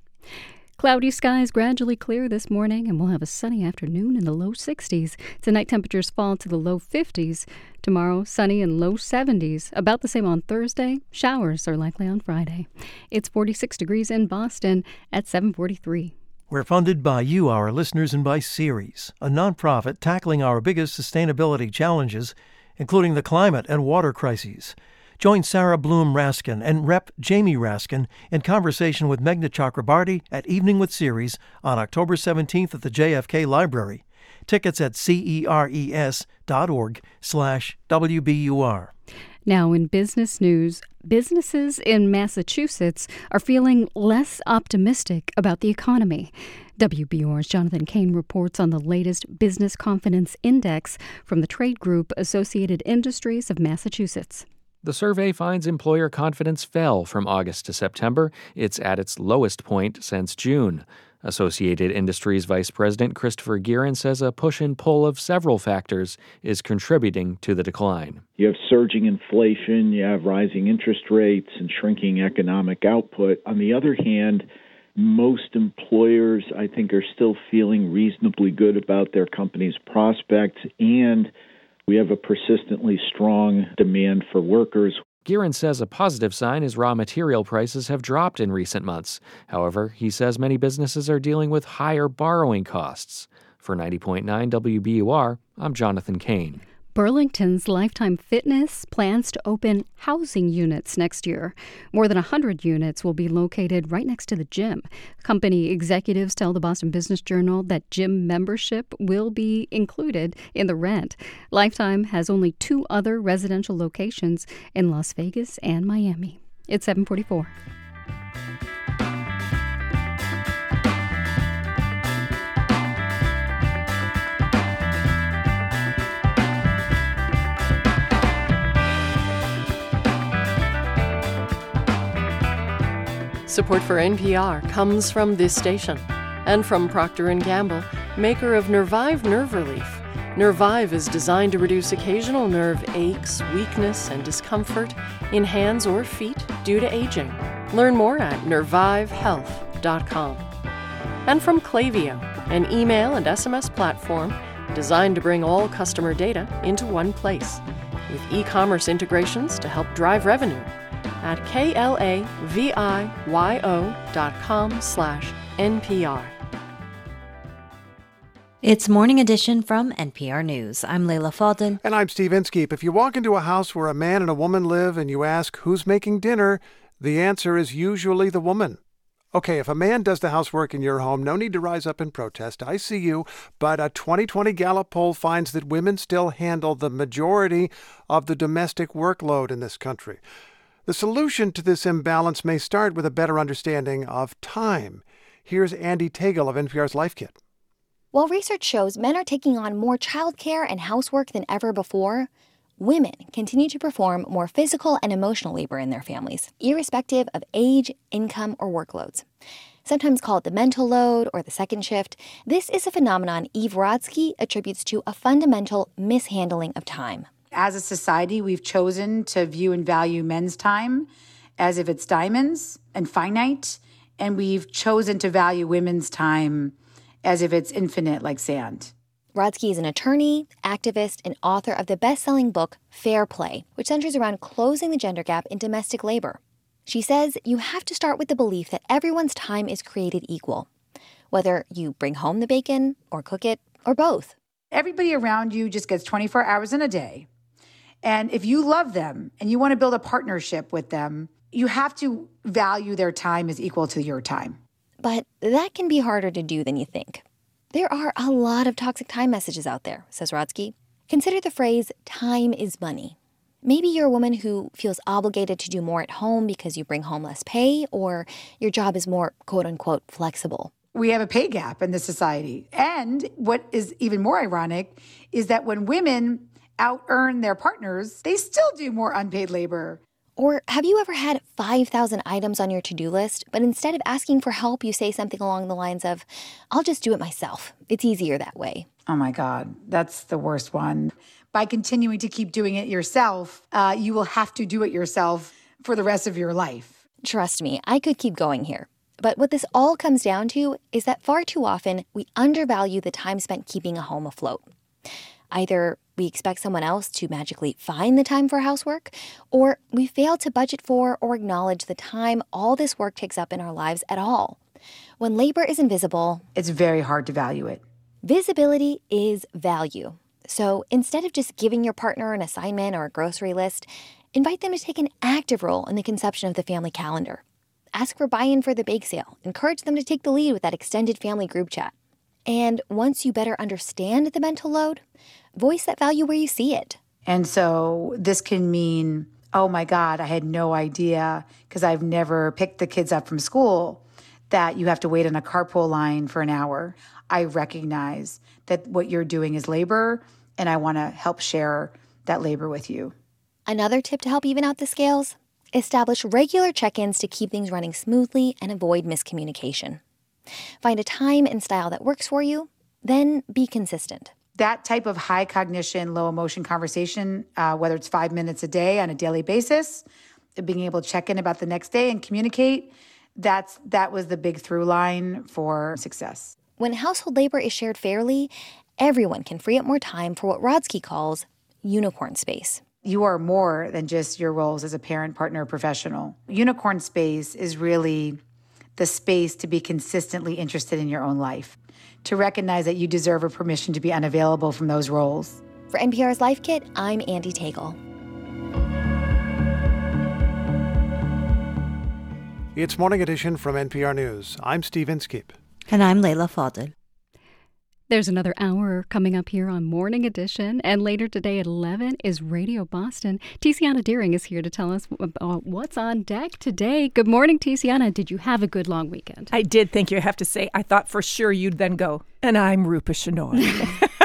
Cloudy skies gradually clear this morning, and we'll have a sunny afternoon in the low 60s. Tonight, temperatures fall to the low 50s. Tomorrow, sunny and low 70s. About the same on Thursday. Showers are likely on Friday. It's 46 degrees in Boston at 743. We're funded by you, our listeners, and by Ceres, a nonprofit tackling our biggest sustainability challenges, including the climate and water crises. Join Sarah Bloom Raskin and Rep. Jamie Raskin in conversation with Meghna Chakrabarti at Evening with Ceres on October 17th at the JFK Library. Tickets at ceres.org slash WBUR. Now, in business news, businesses in Massachusetts are feeling less optimistic about the economy. WBUR's Jonathan Kane reports on the latest Business Confidence Index from the trade group Associated Industries of Massachusetts. The survey finds employer confidence fell from August to September. It's at its lowest point since June. Associated Industries Vice President Christopher Geehern says a push and pull of several factors is contributing to the decline. You have surging inflation, you have rising interest rates, and shrinking economic output. On the other hand, most employers, I think, are still feeling reasonably good about their company's prospects and we have a persistently strong demand for workers. Geehern says a positive sign is raw material prices have dropped in recent months. However, he says many businesses are dealing with higher borrowing costs. For 90.9 WBUR, I'm Jonathan Kane. Burlington's Lifetime Fitness plans to open housing units next year. More than 100 units will be located right next to the gym. Company executives tell the Boston Business Journal that gym membership will be included in the rent. Lifetime has only two other residential locations in Las Vegas and Miami. It's 744. Support for NPR comes from this station and from Procter & Gamble, maker of Nervive Nerve Relief. Nervive is designed to reduce occasional nerve aches, weakness, and discomfort in hands or feet due to aging. Learn more at nervivehealth.com. And from Klaviyo, an email and SMS platform designed to bring all customer data into one place, with e-commerce integrations to help drive revenue at klaviyo.com slash NPR. It's Morning Edition from NPR News. I'm Leila Fadel. And I'm Steve Inskeep. If you walk into a house where a man and a woman live and you ask who's making dinner, the answer is usually the woman. Okay, if a man does the housework in your home, no need to rise up in protest. I see you. But a 2020 Gallup poll finds that women still handle the majority of the domestic workload in this country. The solution to this imbalance may start with a better understanding of time. Here's Andy Tagle of NPR's Life Kit. While research shows men are taking on more childcare and housework than ever before, women continue to perform more physical and emotional labor in their families, irrespective of age, income, or workloads. Sometimes called the mental load or the second shift, this is a phenomenon Eve Rodsky attributes to a fundamental mishandling of time. As a society, we've chosen to view and value men's time as if it's diamonds and finite, and we've chosen to value women's time as if it's infinite like sand. Rodsky is an attorney, activist, and author of the best selling book Fair Play, which centers around closing the gender gap in domestic labor. She says you have to start with the belief that everyone's time is created equal, whether you bring home the bacon or cook it or both. Everybody around you just gets 24 hours in a day. And if you love them and you want to build a partnership with them, you have to value their time as equal to your time. But that can be harder to do than you think. There are a lot of toxic time messages out there, says Rodsky. Consider the phrase, time is money. Maybe you're a woman who feels obligated to do more at home because you bring home less pay, or your job is more quote unquote flexible. We have a pay gap in this society. And what is even more ironic is that when women out earn their partners, they still do more unpaid labor. Or have you ever had 5,000 items on your to do list, but instead of asking for help, you say something along the lines of, I'll just do it myself. It's easier that way. Oh my God, that's the worst one. By continuing to keep doing it yourself, uh, you will have to do it yourself for the rest of your life. Trust me, I could keep going here. But what this all comes down to is that far too often we undervalue the time spent keeping a home afloat. Either we expect someone else to magically find the time for housework, or we fail to budget for or acknowledge the time all this work takes up in our lives at all. When labor is invisible, it's very hard to value it. Visibility is value. So instead of just giving your partner an assignment or a grocery list, invite them to take an active role in the conception of the family calendar. Ask for buy in for the bake sale, encourage them to take the lead with that extended family group chat. And once you better understand the mental load, voice that value where you see it. And so this can mean, oh my God, I had no idea because I've never picked the kids up from school that you have to wait in a carpool line for an hour. I recognize that what you're doing is labor, and I want to help share that labor with you. Another tip to help even out the scales establish regular check ins to keep things running smoothly and avoid miscommunication. Find a time and style that works for you, then be consistent. That type of high cognition, low emotion conversation, uh, whether it's five minutes a day on a daily basis, being able to check in about the next day and communicate, that's that was the big through line for success. When household labor is shared fairly, everyone can free up more time for what Rodsky calls unicorn space. You are more than just your roles as a parent, partner, professional. Unicorn space is really the space to be consistently interested in your own life, to recognize that you deserve a permission to be unavailable from those roles. For NPR's Life Kit, I'm Andy Tagle. It's Morning Edition from NPR News. I'm Steve Inskeep. And I'm Leila Fadel. There's another hour coming up here on Morning Edition, and later today at 11 is Radio Boston. Tiziana Dearing is here to tell us about uh, what's on deck today. Good morning, Tiziana. Did you have a good long weekend? I did. Thank you. I have to say, I thought for sure you'd then go, and I'm Rupa Shenoy.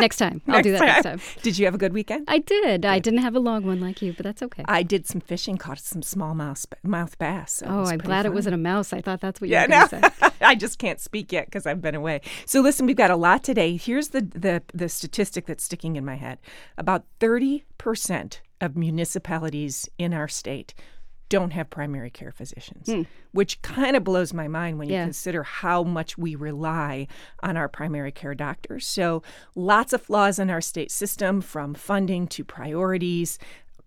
next time. I'll do that next time. Did you have a good weekend? I did. I didn't have a long one like you, but that's okay. I did some fishing, caught some small mouse, mouth bass. So oh, I'm glad fun. it wasn't a mouse. I thought that's what you yeah, were going to no. say. I just can't speak yet because I've been away. So listen, we've got a lot today. Here's the, the, the statistic that's sticking in my head. About 30% of municipalities in our state don't have primary care physicians, Hmm. which kind of blows my mind when you Yeah. consider how much we rely on our primary care doctors. So, lots of flaws in our state system from funding to priorities.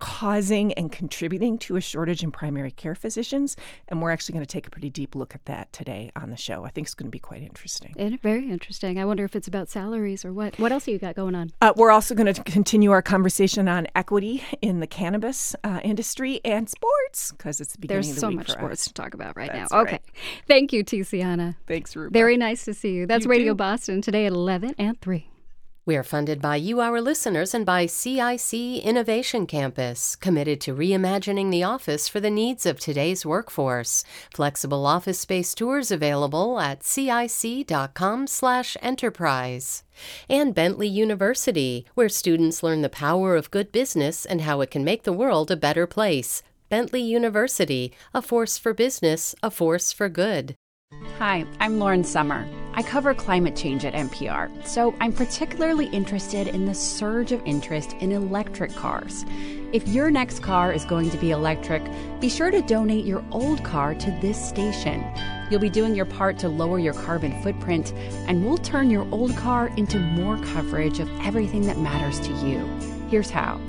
Causing and contributing to a shortage in primary care physicians. And we're actually going to take a pretty deep look at that today on the show. I think it's going to be quite interesting. And very interesting. I wonder if it's about salaries or what. What else have you got going on? Uh, we're also going to continue our conversation on equity in the cannabis uh, industry and sports because it's the beginning There's of the so much sports us. to talk about right That's now. Okay. right. Thank you, Tiziana. Thanks, Rupa. Very nice to see you. That's You Radio. Boston today at 11 and 3. We are funded by you, our listeners, and by CIC Innovation Campus, committed to reimagining the office for the needs of today's workforce. Flexible office space tours available at cic.com/enterprise. And Bentley University, where students learn the power of good business and how it can make the world a better place. Bentley University, a force for business, a force for good. Hi, I'm Lauren Sommer. I cover climate change at NPR, so I'm particularly interested in the surge of interest in electric cars. If your next car is going to be electric, be sure to donate your old car to this station. You'll be doing your part to lower your carbon footprint, and we'll turn your old car into more coverage of everything that matters to you. Here's how.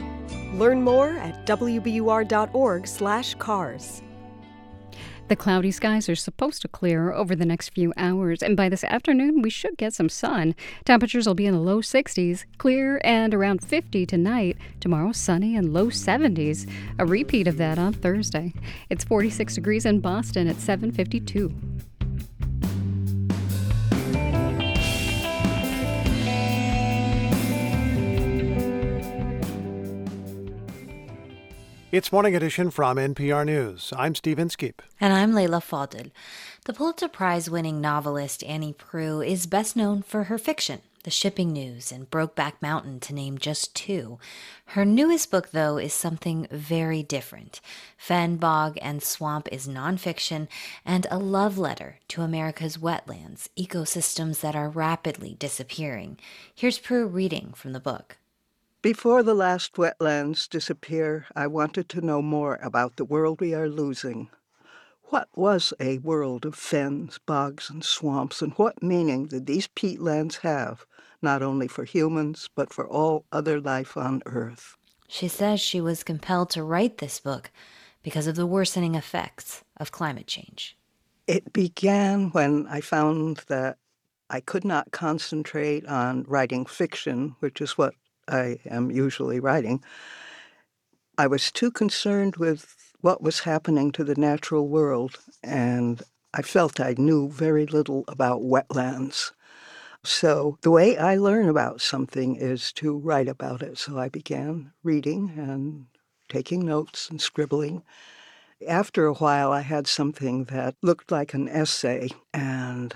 Learn more at wbur.org/cars. The cloudy skies are supposed to clear over the next few hours, and by this afternoon, we should get some sun. Temperatures will be in the low 60s, clear and around 50 tonight. Tomorrow, sunny and low 70s. A repeat of that on Thursday. It's 46 degrees in Boston at 752. It's Morning Edition from NPR News. I'm Steve Inskeep. And I'm Leila Fadel. The Pulitzer Prize winning novelist Annie Proulx is best known for her fiction, The Shipping News and Brokeback Mountain, to name just two. Her newest book, though, is something very different. Fen, Bog, and Swamp is nonfiction and a love letter to America's wetlands, ecosystems that are rapidly disappearing. Here's Proulx reading from the book. Before the last wetlands disappear, I wanted to know more about the world we are losing. What was a world of fens, bogs, and swamps, and what meaning did these peatlands have, not only for humans, but for all other life on Earth? She says she was compelled to write this book because of the worsening effects of climate change. It began when I found that I could not concentrate on writing fiction, which is what I am usually writing. I was too concerned with what was happening to the natural world, and I felt I knew very little about wetlands. So, the way I learn about something is to write about it. So, I began reading and taking notes and scribbling. After a while, I had something that looked like an essay, and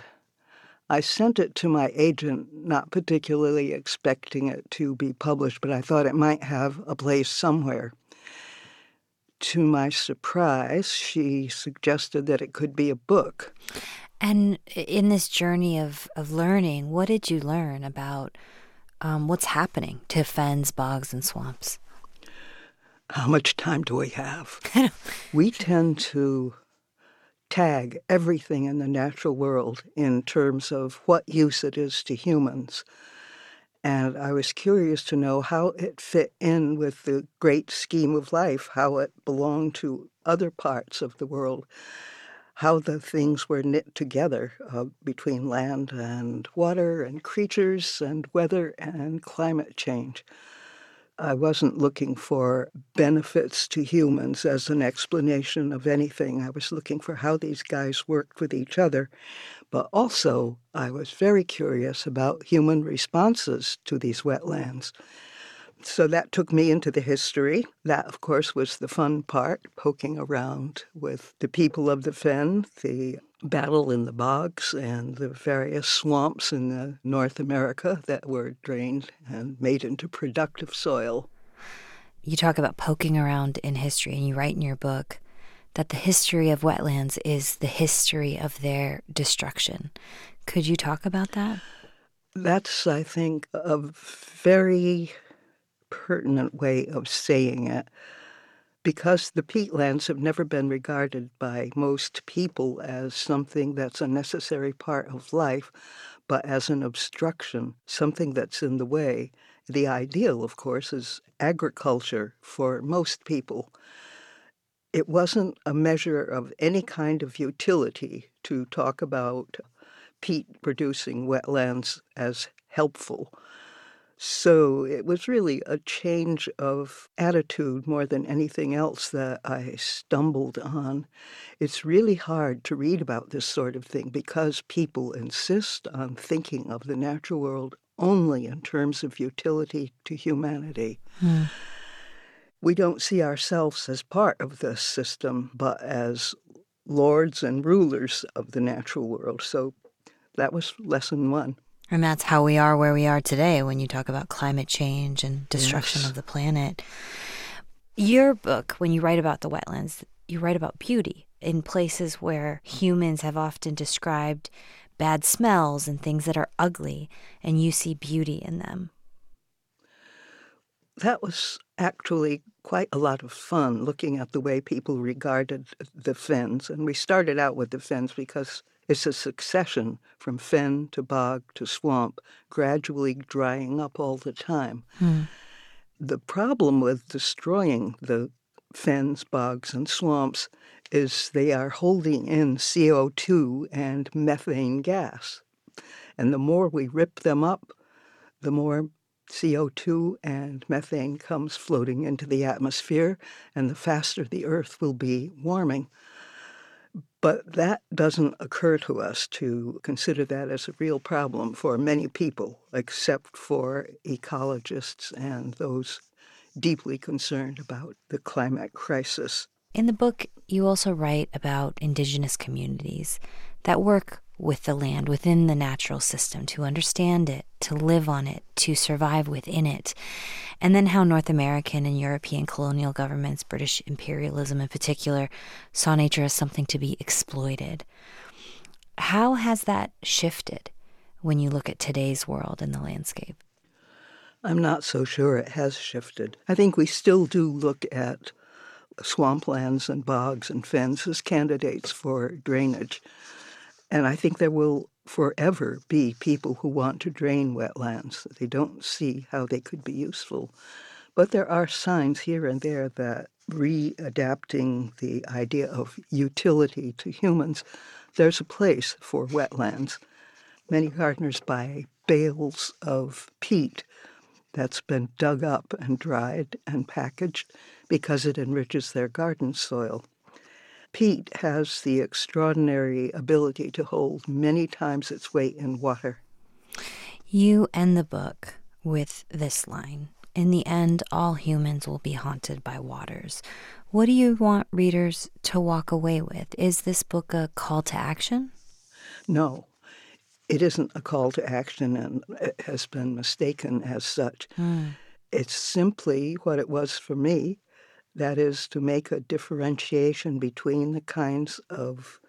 I sent it to my agent, not particularly expecting it to be published, but I thought it might have a place somewhere. To my surprise, she suggested that it could be a book. And in this journey of, of learning, what did you learn about um, what's happening to fens, bogs, and swamps? How much time do we have? we tend to tag everything in the natural world in terms of what use it is to humans. And I was curious to know how it fit in with the great scheme of life, how it belonged to other parts of the world, how the things were knit together uh, between land and water and creatures and weather and climate change. I wasn't looking for benefits to humans as an explanation of anything. I was looking for how these guys worked with each other. But also, I was very curious about human responses to these wetlands. So that took me into the history. That, of course, was the fun part, poking around with the people of the Fen, the battle in the bogs and the various swamps in uh, North America that were drained and made into productive soil. You talk about poking around in history, and you write in your book that the history of wetlands is the history of their destruction. Could you talk about that? That's, I think, a very pertinent way of saying it because the peatlands have never been regarded by most people as something that's a necessary part of life, but as an obstruction, something that's in the way. The ideal, of course, is agriculture for most people. It wasn't a measure of any kind of utility to talk about peat producing wetlands as helpful. So it was really a change of attitude more than anything else that I stumbled on. It's really hard to read about this sort of thing because people insist on thinking of the natural world only in terms of utility to humanity. Hmm. We don't see ourselves as part of this system, but as lords and rulers of the natural world. So that was lesson one. And that's how we are where we are today when you talk about climate change and destruction yes. of the planet. Your book, when you write about the wetlands, you write about beauty in places where humans have often described bad smells and things that are ugly, and you see beauty in them. That was actually quite a lot of fun looking at the way people regarded the fens. And we started out with the fens because it's a succession from fen to bog to swamp, gradually drying up all the time. Hmm. The problem with destroying the fens, bogs, and swamps is they are holding in CO2 and methane gas. And the more we rip them up, the more CO2 and methane comes floating into the atmosphere, and the faster the Earth will be warming. But that doesn't occur to us to consider that as a real problem for many people, except for ecologists and those deeply concerned about the climate crisis. In the book, you also write about indigenous communities that work with the land within the natural system, to understand it, to live on it, to survive within it. And then how North American and European colonial governments, British imperialism in particular, saw nature as something to be exploited. How has that shifted when you look at today's world and the landscape? I'm not so sure it has shifted. I think we still do look at swamplands and bogs and fens as candidates for drainage. And I think there will forever be people who want to drain wetlands. They don't see how they could be useful. But there are signs here and there that readapting the idea of utility to humans, there's a place for wetlands. Many gardeners buy bales of peat that's been dug up and dried and packaged because it enriches their garden soil. Peat has the extraordinary ability to hold many times its weight in water. You end the book with this line In the end, all humans will be haunted by waters. What do you want readers to walk away with? Is this book a call to action? No, it isn't a call to action and it has been mistaken as such. Mm. It's simply what it was for me that is, to make a differentiation between the kinds of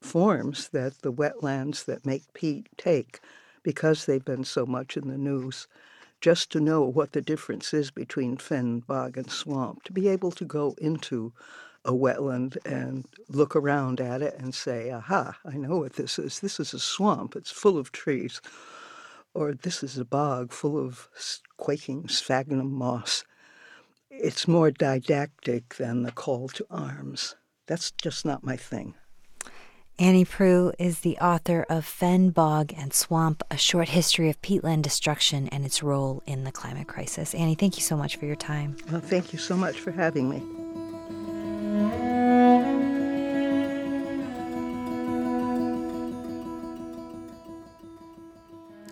forms that the wetlands that make peat take because they've been so much in the news. Just to know what the difference is between fen, bog, and swamp, to be able to go into a wetland and look around at it and say, aha, I know what this is. This is a swamp, it's full of trees. Or this is a bog full of quaking sphagnum moss it's more didactic than the call to arms. That's just not my thing. Annie Proulx is the author of Fen, Bog, and Swamp, a short history of peatland destruction and its role in the climate crisis. Annie, thank you so much for your time. Well, thank you so much for having me.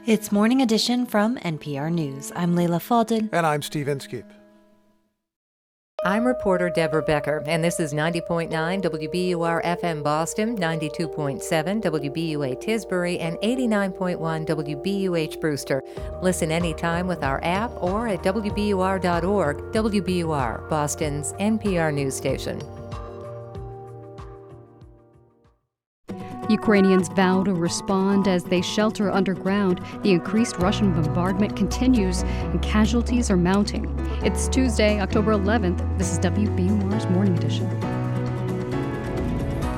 It's Morning Edition from NPR News. I'm Leila Fadel. And I'm Steve Inskeep. I'm reporter Deborah Becker, and this is 90.9 WBUR FM Boston, 92.7 WBUA Tisbury, and 89.1 WBUH Brewster. Listen anytime with our app or at WBUR.org. WBUR, Boston's NPR news station. Ukrainians vow to respond as they shelter underground. The increased Russian bombardment continues and casualties are mounting. It's Tuesday, October 11th. This is WBUR's Morning Edition.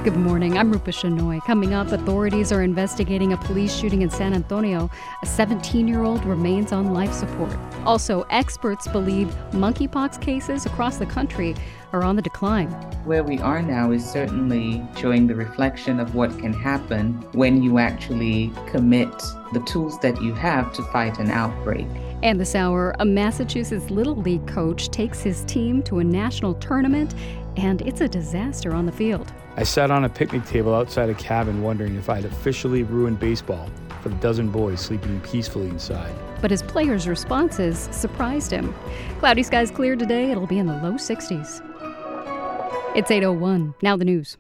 Good morning. I'm Rupa Shenoy. Coming up, authorities are investigating a police shooting in San Antonio. A 17 year old remains on life support. Also, experts believe monkeypox cases across the country are on the decline. Where we are now is certainly showing the reflection of what can happen when you actually commit the tools that you have to fight an outbreak. And this hour, a Massachusetts Little League coach takes his team to a national tournament, and it's a disaster on the field. I sat on a picnic table outside a cabin wondering if I'd officially ruined baseball for the dozen boys sleeping peacefully inside. But his players' responses surprised him. Cloudy skies clear today, it'll be in the low 60s. It's 801. Now the news.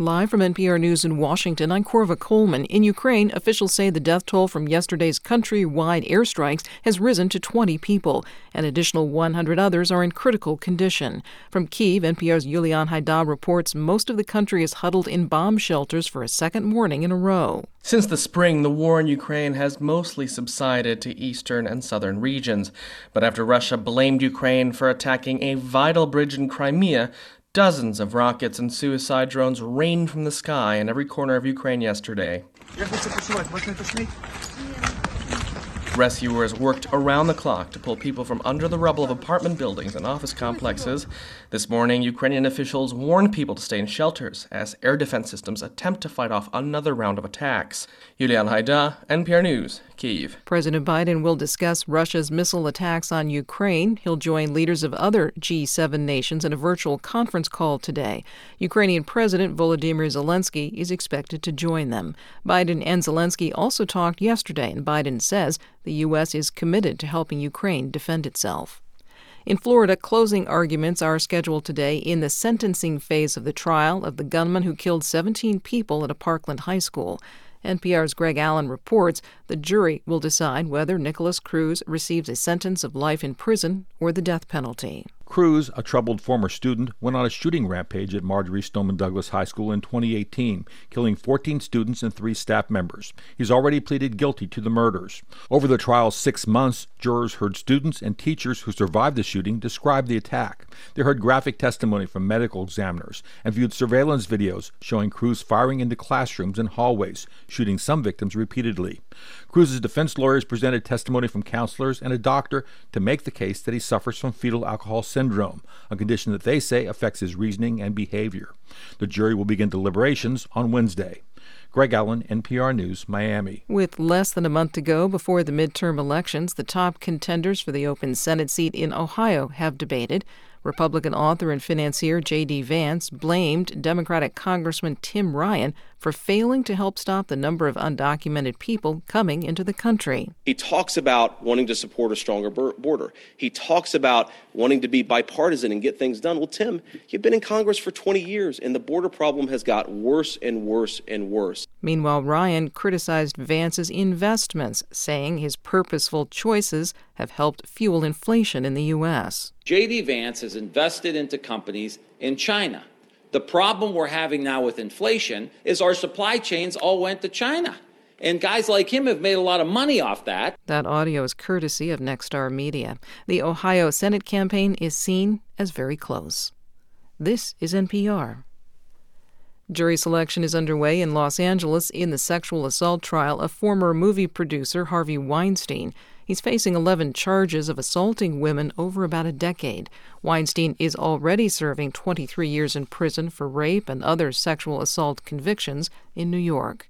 Live from NPR News in Washington, I'm Korva Coleman. In Ukraine, officials say the death toll from yesterday's countrywide airstrikes has risen to 20 people. An additional 100 others are in critical condition. From Kiev, NPR's Yulian Hayda reports most of the country is huddled in bomb shelters for a second morning in a row. Since the spring, the war in Ukraine has mostly subsided to eastern and southern regions. But after Russia blamed Ukraine for attacking a vital bridge in Crimea, Dozens of rockets and suicide drones rained from the sky in every corner of Ukraine yesterday. Rescuers worked around the clock to pull people from under the rubble of apartment buildings and office complexes. This morning, Ukrainian officials warned people to stay in shelters as air defense systems attempt to fight off another round of attacks. Yulian Hayda, NPR News, Kyiv. President Biden will discuss Russia's missile attacks on Ukraine. He'll join leaders of other G7 nations in a virtual conference call today. Ukrainian President Volodymyr Zelensky is expected to join them. Biden and Zelensky also talked yesterday, and Biden says the U.S. is committed to helping Ukraine defend itself. In Florida, closing arguments are scheduled today in the sentencing phase of the trial of the gunman who killed 17 people at a Parkland high school. NPR's Greg Allen reports the jury will decide whether Nikolas Cruz receives a sentence of life in prison or the death penalty. Cruz, a troubled former student, went on a shooting rampage at Marjory Stoneman Douglas High School in 2018, killing 14 students and three staff members. He's already pleaded guilty to the murders. Over the trial's six months, jurors heard students and teachers who survived the shooting describe the attack. They heard graphic testimony from medical examiners and viewed surveillance videos showing Cruz firing into classrooms and hallways, shooting some victims repeatedly. Cruz's defense lawyers presented testimony from counselors and a doctor to make the case that he suffers from fetal alcohol syndrome, a condition that they say affects his reasoning and behavior. The jury will begin deliberations on Wednesday. Greg Allen, NPR News, Miami. With less than a month to go before the midterm elections, the top contenders for the open Senate seat in Ohio have debated. Republican author and financier J.D. Vance blamed Democratic Congressman Tim Ryan for failing to help stop the number of undocumented people coming into the country. He talks about wanting to support a stronger border. He talks about wanting to be bipartisan and get things done. Well, Tim, you've been in Congress for 20 years, and the border problem has got worse and worse and worse. Meanwhile, Ryan criticized Vance's investments, saying his purposeful choices have helped fuel inflation in the U.S. J.D. Vance has invested into companies in China. The problem we're having now with inflation is our supply chains all went to China. And guys like him have made a lot of money off that. That audio is courtesy of Nexstar Media. The Ohio Senate campaign is seen as very close. This is NPR. Jury selection is underway in Los Angeles in the sexual assault trial of former movie producer Harvey Weinstein. He's facing 11 charges of assaulting women over about a decade. Weinstein is already serving 23 years in prison for rape and other sexual assault convictions in New York.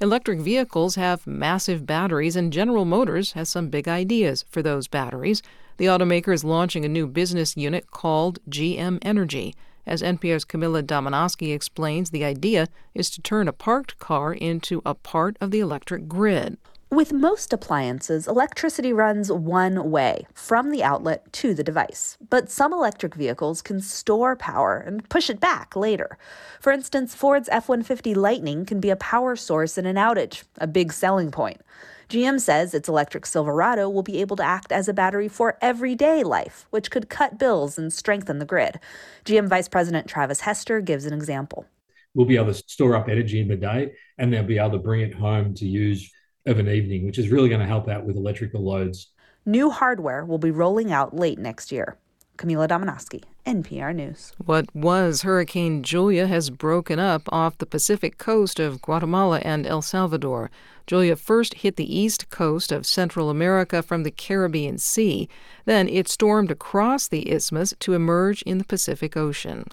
Electric vehicles have massive batteries, and General Motors has some big ideas for those batteries. The automaker is launching a new business unit called GM Energy. As NPR's Camila Domonoske explains, the idea is to turn a parked car into a part of the electric grid. With most appliances, electricity runs one way, from the outlet to the device. But some electric vehicles can store power and push it back later. For instance, Ford's F 150 Lightning can be a power source in an outage, a big selling point. GM says its electric Silverado will be able to act as a battery for everyday life, which could cut bills and strengthen the grid. GM Vice President Travis Hester gives an example. We'll be able to store up energy in the day and then be able to bring it home to use of an evening, which is really going to help out with electrical loads. New hardware will be rolling out late next year. Camila Domonoske, NPR News. What was Hurricane Julia has broken up off the Pacific coast of Guatemala and El Salvador. Julia first hit the east coast of Central America from the Caribbean Sea. Then it stormed across the isthmus to emerge in the Pacific Ocean.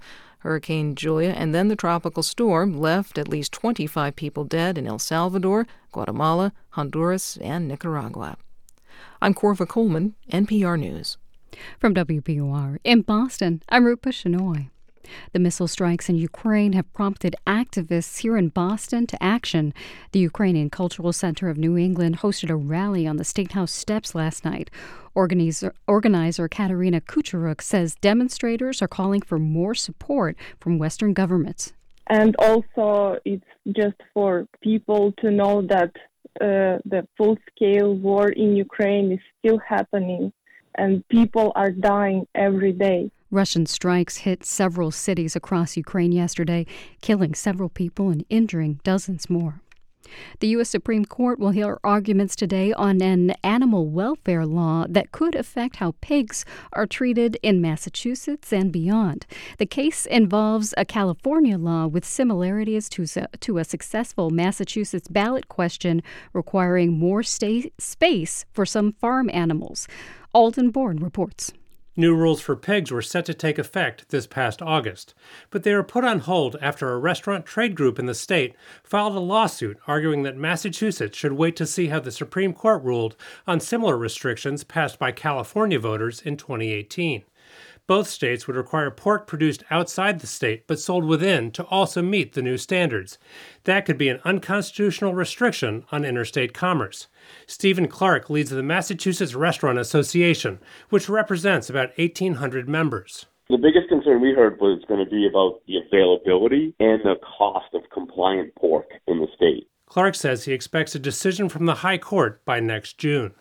Hurricane Julia and then the tropical storm left at least 25 people dead in El Salvador, Guatemala, Honduras, and Nicaragua. I'm Korva Coleman, NPR News. From WBUR in Boston, I'm Rupa Shenoy. The missile strikes in Ukraine have prompted activists here in Boston to action. The Ukrainian Cultural Center of New England hosted a rally on the State House steps last night. Organizer, organizer Katerina Kucheruk says demonstrators are calling for more support from Western governments. And also, it's just for people to know that uh, the full scale war in Ukraine is still happening and people are dying every day. Russian strikes hit several cities across Ukraine yesterday, killing several people and injuring dozens more. The U.S. Supreme Court will hear arguments today on an animal welfare law that could affect how pigs are treated in Massachusetts and beyond. The case involves a California law with similarities to, to a successful Massachusetts ballot question requiring more space for some farm animals. Alden Bourne reports. New rules for pigs were set to take effect this past August, but they were put on hold after a restaurant trade group in the state filed a lawsuit arguing that Massachusetts should wait to see how the Supreme Court ruled on similar restrictions passed by California voters in 2018. Both states would require pork produced outside the state but sold within to also meet the new standards. That could be an unconstitutional restriction on interstate commerce. Stephen Clark leads the Massachusetts Restaurant Association, which represents about 1,800 members. The biggest concern we heard was going to be about the availability and the cost of compliant pork in the state. Clark says he expects a decision from the High Court by next June.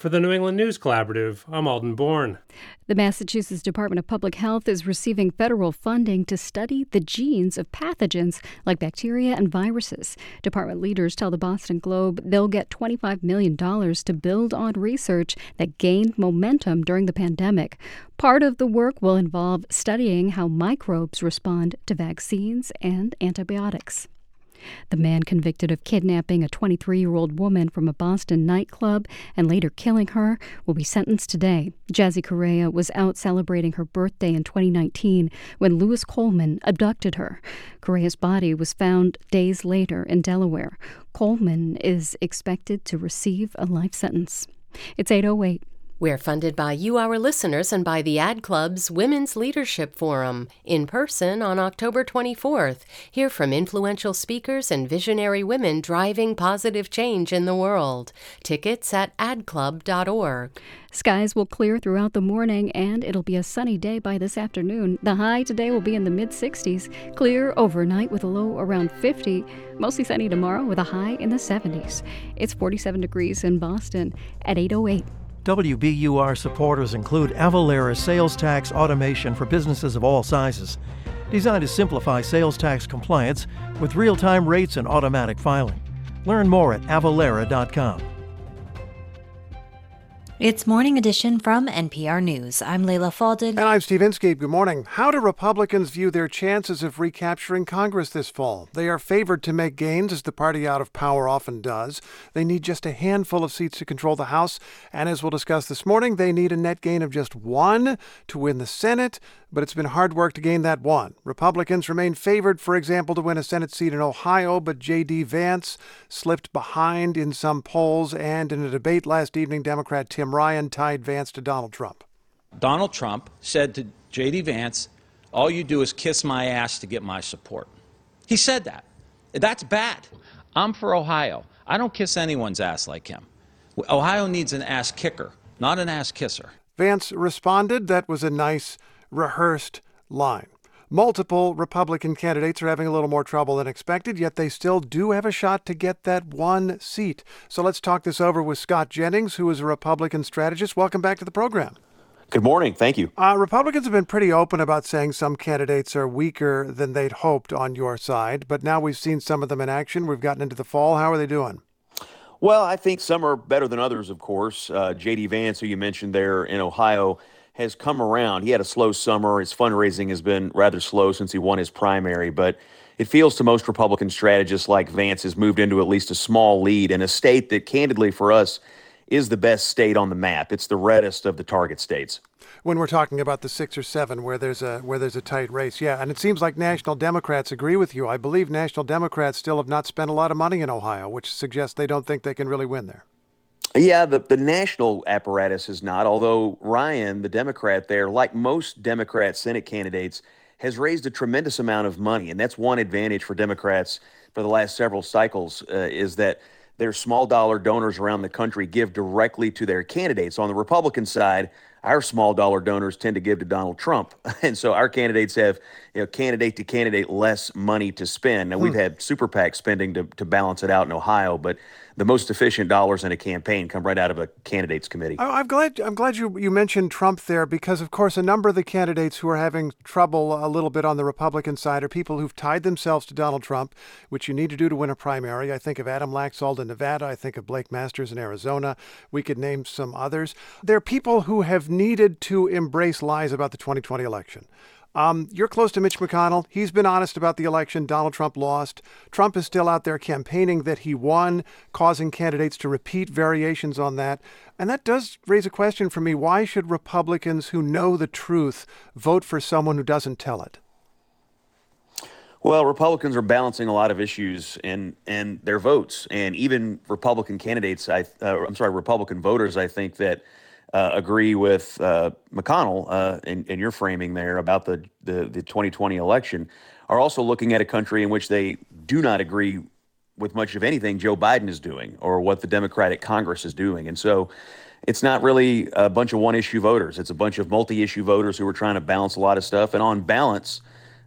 For the New England News Collaborative, I'm Alden Bourne. The Massachusetts Department of Public Health is receiving federal funding to study the genes of pathogens like bacteria and viruses. Department leaders tell the Boston Globe they'll get $25 million to build on research that gained momentum during the pandemic. Part of the work will involve studying how microbes respond to vaccines and antibiotics. The man convicted of kidnapping a 23 year old woman from a Boston nightclub and later killing her will be sentenced today. Jassy Correia was out celebrating her birthday in 2019 when Louis Coleman abducted her. Correia's body was found days later in Delaware. Coleman is expected to receive a life sentence. It's 808. We're funded by you, our listeners, and by the Ad Club's Women's Leadership Forum in person on October 24th. Hear from influential speakers and visionary women driving positive change in the world. Tickets at adclub.org. Skies will clear throughout the morning and it'll be a sunny day by this afternoon. The high today will be in the mid 60s, clear overnight with a low around 50, mostly sunny tomorrow with a high in the 70s. It's 47 degrees in Boston at 808. WBUR supporters include Avalara sales tax automation for businesses of all sizes, designed to simplify sales tax compliance with real time rates and automatic filing. Learn more at avalara.com. It's Morning Edition from NPR News. I'm Leila Fadel. And I'm Steve Inskeep. Good morning. How do Republicans view their chances of recapturing Congress this fall? They are favored to make gains, as the party out of power often does. They need just a handful of seats to control the House. And as we'll discuss this morning, they need a net gain of just one to win the Senate but it's been hard work to gain that one. Republicans remain favored, for example, to win a Senate seat in Ohio, but J.D. Vance slipped behind in some polls, and in a debate last evening, Democrat Tim Ryan tied Vance to Donald Trump. Donald Trump said to J.D. Vance, All you do is kiss my ass to get my support. He said that. That's bad. I'm for Ohio. I don't kiss anyone's ass like him. Ohio needs an ass kicker, not an ass kisser. Vance responded that was a nice, rehearsed line. Multiple Republican candidates are having a little more trouble than expected, yet they still do have a shot to get that one seat. So let's talk this over with Scott Jennings, who is a Republican strategist. Welcome back to the program. Good morning. Thank you. Uh, Republicans have been pretty open about saying some candidates are weaker than they'd hoped on your side, but now we've seen some of them in action. We've gotten into the fall. How are they doing? Well, I think some are better than others, of course. Uh, J.D. Vance, who you mentioned there in Ohio, has come around. He had a slow summer. His fundraising has been rather slow since he won his primary, but it feels to most Republican strategists like Vance has moved into at least a small lead in a state that, candidly, for us, is the best state on the map. It's the reddest of the target states. When we're talking about the six or seven where there's a where there's a tight race, yeah, and it seems like national Democrats agree with you. I believe national Democrats still have not spent a lot of money in Ohio, which suggests they don't think they can really win there. Yeah, the, the national apparatus is not, although Ryan, the Democrat there, like most Democrat Senate candidates, has raised a tremendous amount of money. And that's one advantage for Democrats for the last several cycles uh, is that their small dollar donors around the country give directly to their candidates. On the Republican side, our small dollar donors tend to give to Donald Trump. And so our candidates have, you know, candidate to candidate less money to spend. Now, we've hmm. had super PAC spending to, to balance it out in Ohio, but the most efficient dollars in a campaign come right out of a candidates committee. I'm glad I'm glad you you mentioned Trump there because of course a number of the candidates who are having trouble a little bit on the Republican side are people who've tied themselves to Donald Trump, which you need to do to win a primary. I think of Adam Laxalt in Nevada, I think of Blake Masters in Arizona. We could name some others. They're people who have needed to embrace lies about the 2020 election. Um, you're close to Mitch McConnell. He's been honest about the election. Donald Trump lost. Trump is still out there campaigning that he won, causing candidates to repeat variations on that. And that does raise a question for me. Why should Republicans who know the truth vote for someone who doesn't tell it? Well, Republicans are balancing a lot of issues in in their votes, and even Republican candidates. I, uh, I'm sorry, Republican voters. I think that uh, agree with uh, McConnell uh, in, in, your framing there about the, the, the 2020 election are also looking at a country in which they do not agree with much of anything Joe Biden is doing or what the Democratic Congress is doing. And so it's not really a bunch of one issue voters. It's a bunch of multi issue voters who are trying to balance a lot of stuff. And on balance,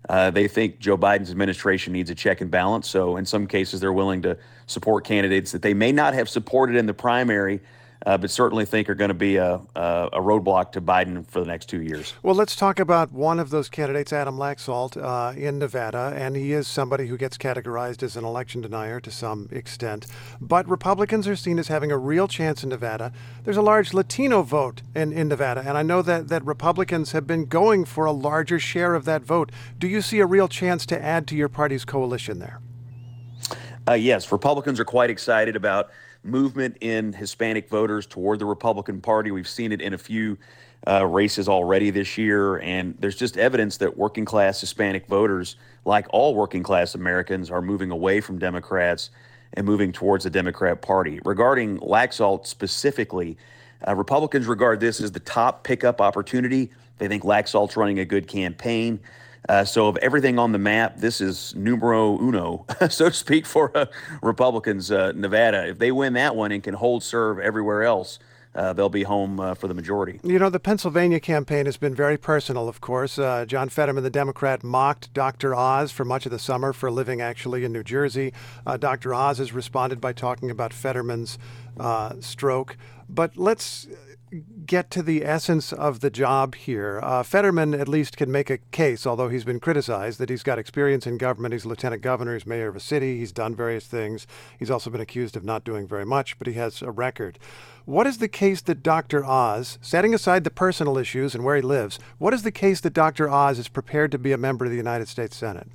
uh, they think Joe Biden's administration needs a check and balance. So in some cases, they're willing to support candidates that they may not have supported in the primary uh, but certainly think are going to be a, a, a, roadblock to Biden for the next two years. Well, let's talk about one of those candidates, Adam Laxalt, uh, in Nevada, and he is somebody who gets categorized as an election denier to some extent. But Republicans are seen as having a real chance in Nevada. There's a large Latino vote in, in Nevada, and I know that, that Republicans have been going for a larger share of that vote. Do you see a real chance to add to your party's coalition there? Uh, yes, Republicans are quite excited about movement in Hispanic voters toward the Republican Party. We've seen it in a few uh, races already this year, and there's just evidence that working class Hispanic voters, like all working class Americans, are moving away from Democrats and moving towards the Democrat Party. Regarding Laxalt specifically, uh, Republicans regard this as the top pickup opportunity. They think Laxalt's running a good campaign. Uh, so, of everything on the map, this is numero uno, so to speak, for uh, Republicans. Uh, Nevada, if they win that one and can hold serve everywhere else, uh, they'll be home uh, for the majority. You know, the Pennsylvania campaign has been very personal, of course. Uh, John Fetterman, the Democrat, mocked Dr. Oz for much of the summer for living actually in New Jersey. Dr. Oz has responded by talking about Fetterman's stroke. But let's get to the essence of the job here. Uh, Fetterman at least can make a case, although he's been criticized, that he's got experience in government. He's lieutenant governor, he's mayor of a city, he's done various things. He's also been accused of not doing very much, but he has a record. What is the case that Dr. Oz, setting aside the personal issues and where he lives, what is the case that Dr. Oz is prepared to be a member of the United States Senate?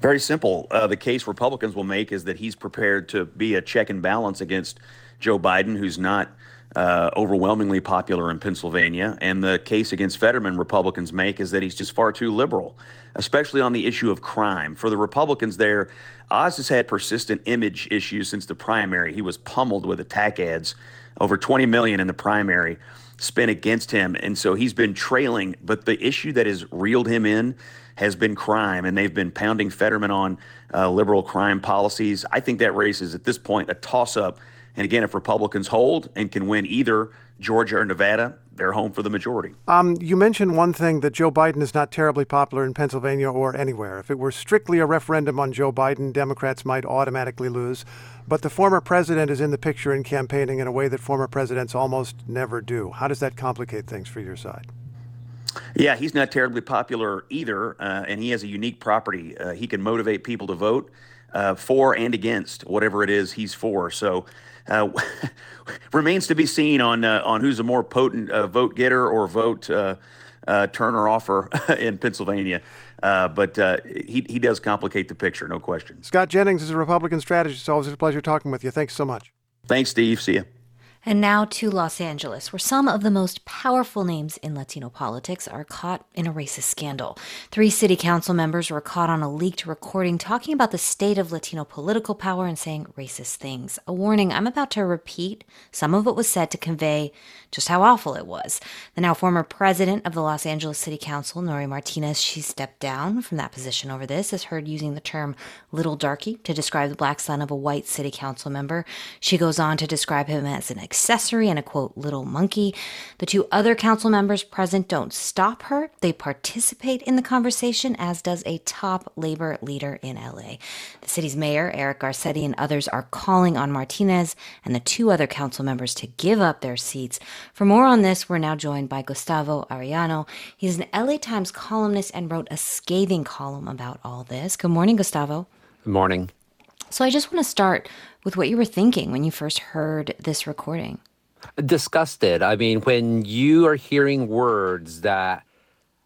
Very simple. Uh, the case Republicans will make is that he's prepared to be a check and balance against Joe Biden, who's not uh, overwhelmingly popular in Pennsylvania. And the case against Fetterman Republicans make is that he's just far too liberal, especially on the issue of crime. For the Republicans there, Oz has had persistent image issues since the primary. He was pummeled with attack ads, over 20 million in the primary. spent against him. And so he's been trailing. But the issue that has reeled him in has been crime, and they've been pounding Fetterman on uh, liberal crime policies. I think that race is at this point a toss up. And again, if Republicans hold and can win either Georgia or Nevada, they're home for the majority. Um, you mentioned one thing that Joe Biden is not terribly popular in Pennsylvania or anywhere. If it were strictly a referendum on Joe Biden, Democrats might automatically lose. But the former president is in the picture in campaigning in a way that former presidents almost never do. How does that complicate things for your side? Yeah, he's not terribly popular either, uh, and he has a unique property. Uh, he can motivate people to vote uh, for and against whatever it is he's for. So, uh, remains to be seen on uh, on who's a more potent uh, vote getter or vote turner offer in Pennsylvania. but he he does complicate the picture, no question. Scott Jennings is a Republican strategist. It's always a pleasure talking with you. Thanks so much. Thanks, Steve. See you. And now to Los Angeles, where some of the most powerful names in Latino politics are caught in a racist scandal. Three city council members were caught on a leaked recording talking about the state of Latino political power and saying racist things. A warning I'm about to repeat some of what was said to convey just how awful it was. The now former president of the Los Angeles City Council, Nury Martinez, she stepped down from that position over this, is heard using the term little darky to describe the black son of a white city council member. She goes on to describe him as an accessory and a quote, little monkey. The two other council members present don't stop her. They participate in the conversation, as does a top labor leader in LA. The city's mayor, Eric Garcetti, and others are calling on Martinez and the two other council members to give up their seats. For more on this, we're now joined by Gustavo Arellano. He's an LA Times columnist and wrote a scathing column about all this. Good morning, Gustavo. Good morning. So I just want to start with what you were thinking when you first heard this recording. Disgusted. I mean, when you are hearing words that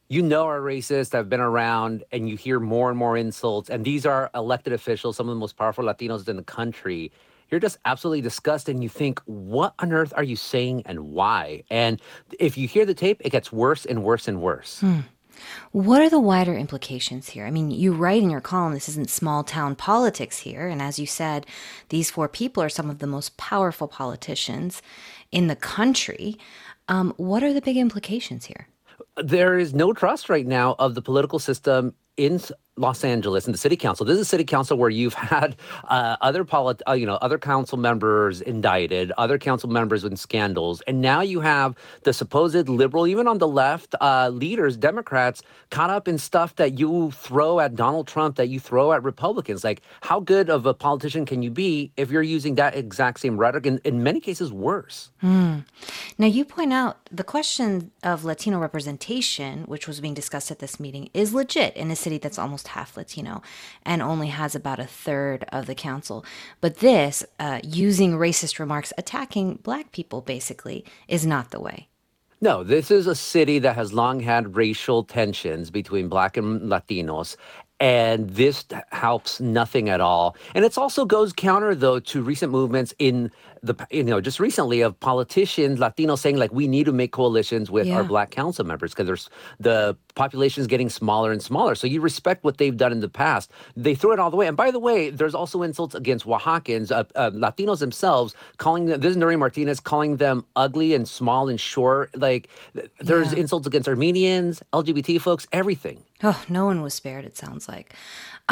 you know are racist, have been around, and you hear more and more insults, and these are elected officials, some of the most powerful Latinos in the country, you're just absolutely disgusted and you think, what on earth are you saying and why? And if you hear the tape, it gets worse and worse and worse. Hmm. What are the wider implications here? I mean, you write in your column this isn't small town politics here. And as you said, these four people are some of the most powerful politicians in the country. Um, what are the big implications here? There is no trust right now of the political system in Los Angeles and the city council. This is a city council where you've had uh, other polit- uh, you know, other council members indicted, other council members in scandals, and now you have the supposed liberal, even on the left, uh, leaders, Democrats, caught up in stuff that you throw at Donald Trump, that you throw at Republicans. Like, how good of a politician can you be if you're using that exact same rhetoric, and in many cases, worse? Mm. Now, you point out the question of Latino representation, which was being discussed at this meeting, is legit in a city that's almost almost half Latino and only has about a third of the council. But this, uh, using racist remarks, attacking black people basically, is not the way. No, this is a city that has long had racial tensions between black and Latinos. And this helps nothing at all. And it also goes counter, though, to recent movements in the you know just recently of politicians Latinos saying like we need to make coalitions with yeah. our black council members because there's the population is getting smaller and smaller. So you respect what they've done in the past. They throw it all the way. And by the way, there's also insults against Oaxacans, uh, uh, Latinos themselves, calling them. This is Nury Martinez calling them ugly and small and short. Like there's yeah. insults against Armenians, LGBT folks, everything. Oh, no one was spared. It sounds like.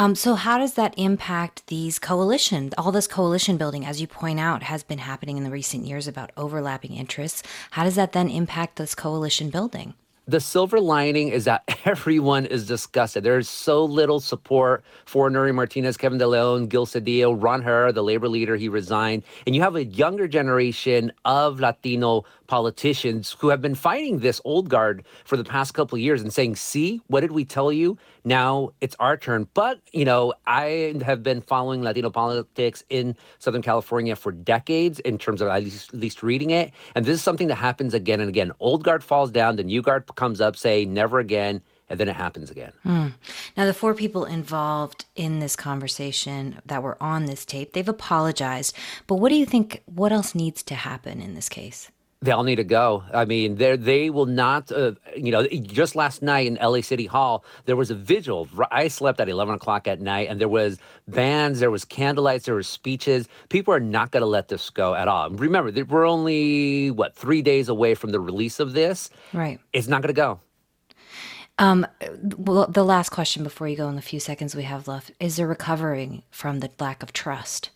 Um, so, how does that impact these coalitions? All this coalition building, as you point out, has been happening in the recent years about overlapping interests. How does that then impact this coalition building? the silver lining is that everyone is disgusted. There's so little support for Nury Martinez, Kevin De Leon, Gil Cedillo, Ron Herrera, the labor leader, he resigned. And you have a younger generation of Latino politicians who have been fighting this old guard for the past couple of years and saying, see, what did we tell you? Now it's our turn. But, you know, I have been following Latino politics in Southern California for decades in terms of at least, at least reading it. And this is something that happens again and again. Old guard falls down, the new guard comes up, say, never again and then it happens again. Mm. Now, the four people involved in this conversation that were on this tape, they've apologized. But what do you think? What else needs to happen in this case? They all need to go. I mean, they they will not. Uh, you know, just last night in LA City Hall, there was a vigil. I slept at eleven o'clock at night, and there was bands, there was candlelights, there were speeches. People are not going to let this go at all. Remember, we're only what three days away from the release of this. Right. It's not going to go. Um, well, the last question before you go in the few seconds we have left is there recovering from the lack of trust?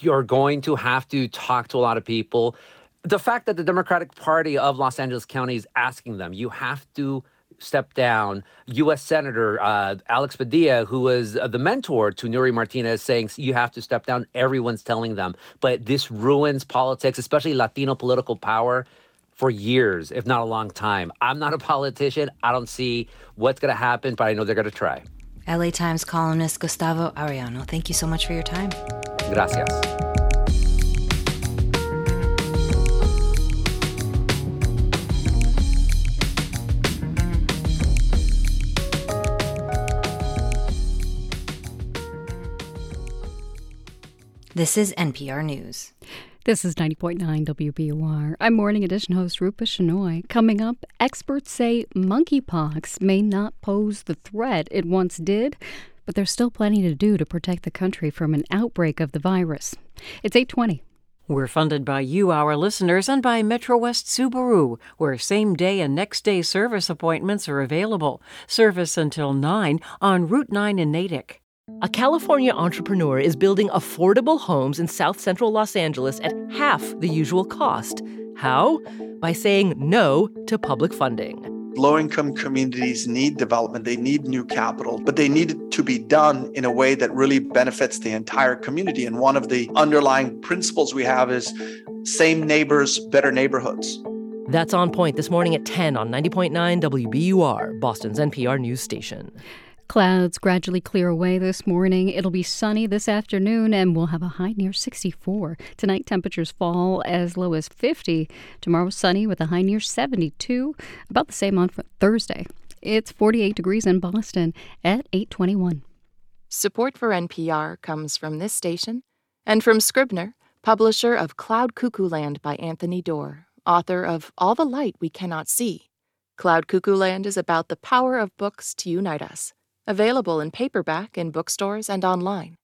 You're going to have to talk to a lot of people the fact that the Democratic Party of Los Angeles County is asking them, you have to step down. U.S. Senator uh, Alex Padilla, who was uh, the mentor to Nury Martinez, saying you have to step down. Everyone's telling them, but this ruins politics, especially Latino political power. For years, if not a long time. I'm not a politician. I don't see what's going to happen, but I know they're going to try. LA Times columnist Gustavo Arellano, thank you so much for your time. Gracias. This is NPR News. This is 90.9 WBUR. I'm Morning Edition host Rupa Shenoy. Coming up, experts say monkeypox may not pose the threat it once did, but there's still plenty to do to protect the country from an outbreak of the virus. It's 820. We're funded by you, our listeners, and by Metro West Subaru, where same day and next day service appointments are available. Service until 9 on Route 9 in Natick. A California entrepreneur is building affordable homes in South Central Los Angeles at half the usual cost. How? By saying no to public funding. Low income communities need development, they need new capital, but they need it to be done in a way that really benefits the entire community. And one of the underlying principles we have is same neighbors, better neighborhoods. That's on point this morning at 10 on 90.9 WBUR, Boston's NPR news station. Clouds gradually clear away this morning. It'll be sunny this afternoon and we'll have a high near 64. Tonight, temperatures fall as low as 50. Tomorrow, sunny with a high near 72. About the same on Thursday. It's 48 degrees in Boston at 821. Support for NPR comes from this station and from Scribner, publisher of Cloud Cuckoo Land by Anthony Doerr, author of All the Light We Cannot See. Cloud Cuckoo Land is about the power of books to unite us available in paperback in bookstores and online.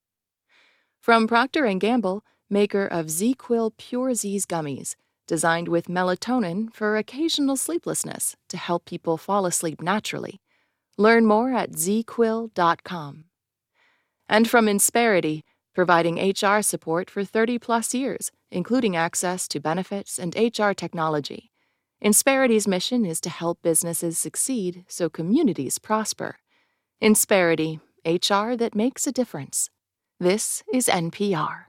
From Procter & Gamble, maker of ZzzQuil Pure Z's gummies, designed with melatonin for occasional sleeplessness to help people fall asleep naturally. Learn more at zzzquil.com. And from Insperity, providing HR support for 30 plus years, including access to benefits and HR technology. Insperity's mission is to help businesses succeed so communities prosper. Insperity, HR that makes a difference. This is NPR.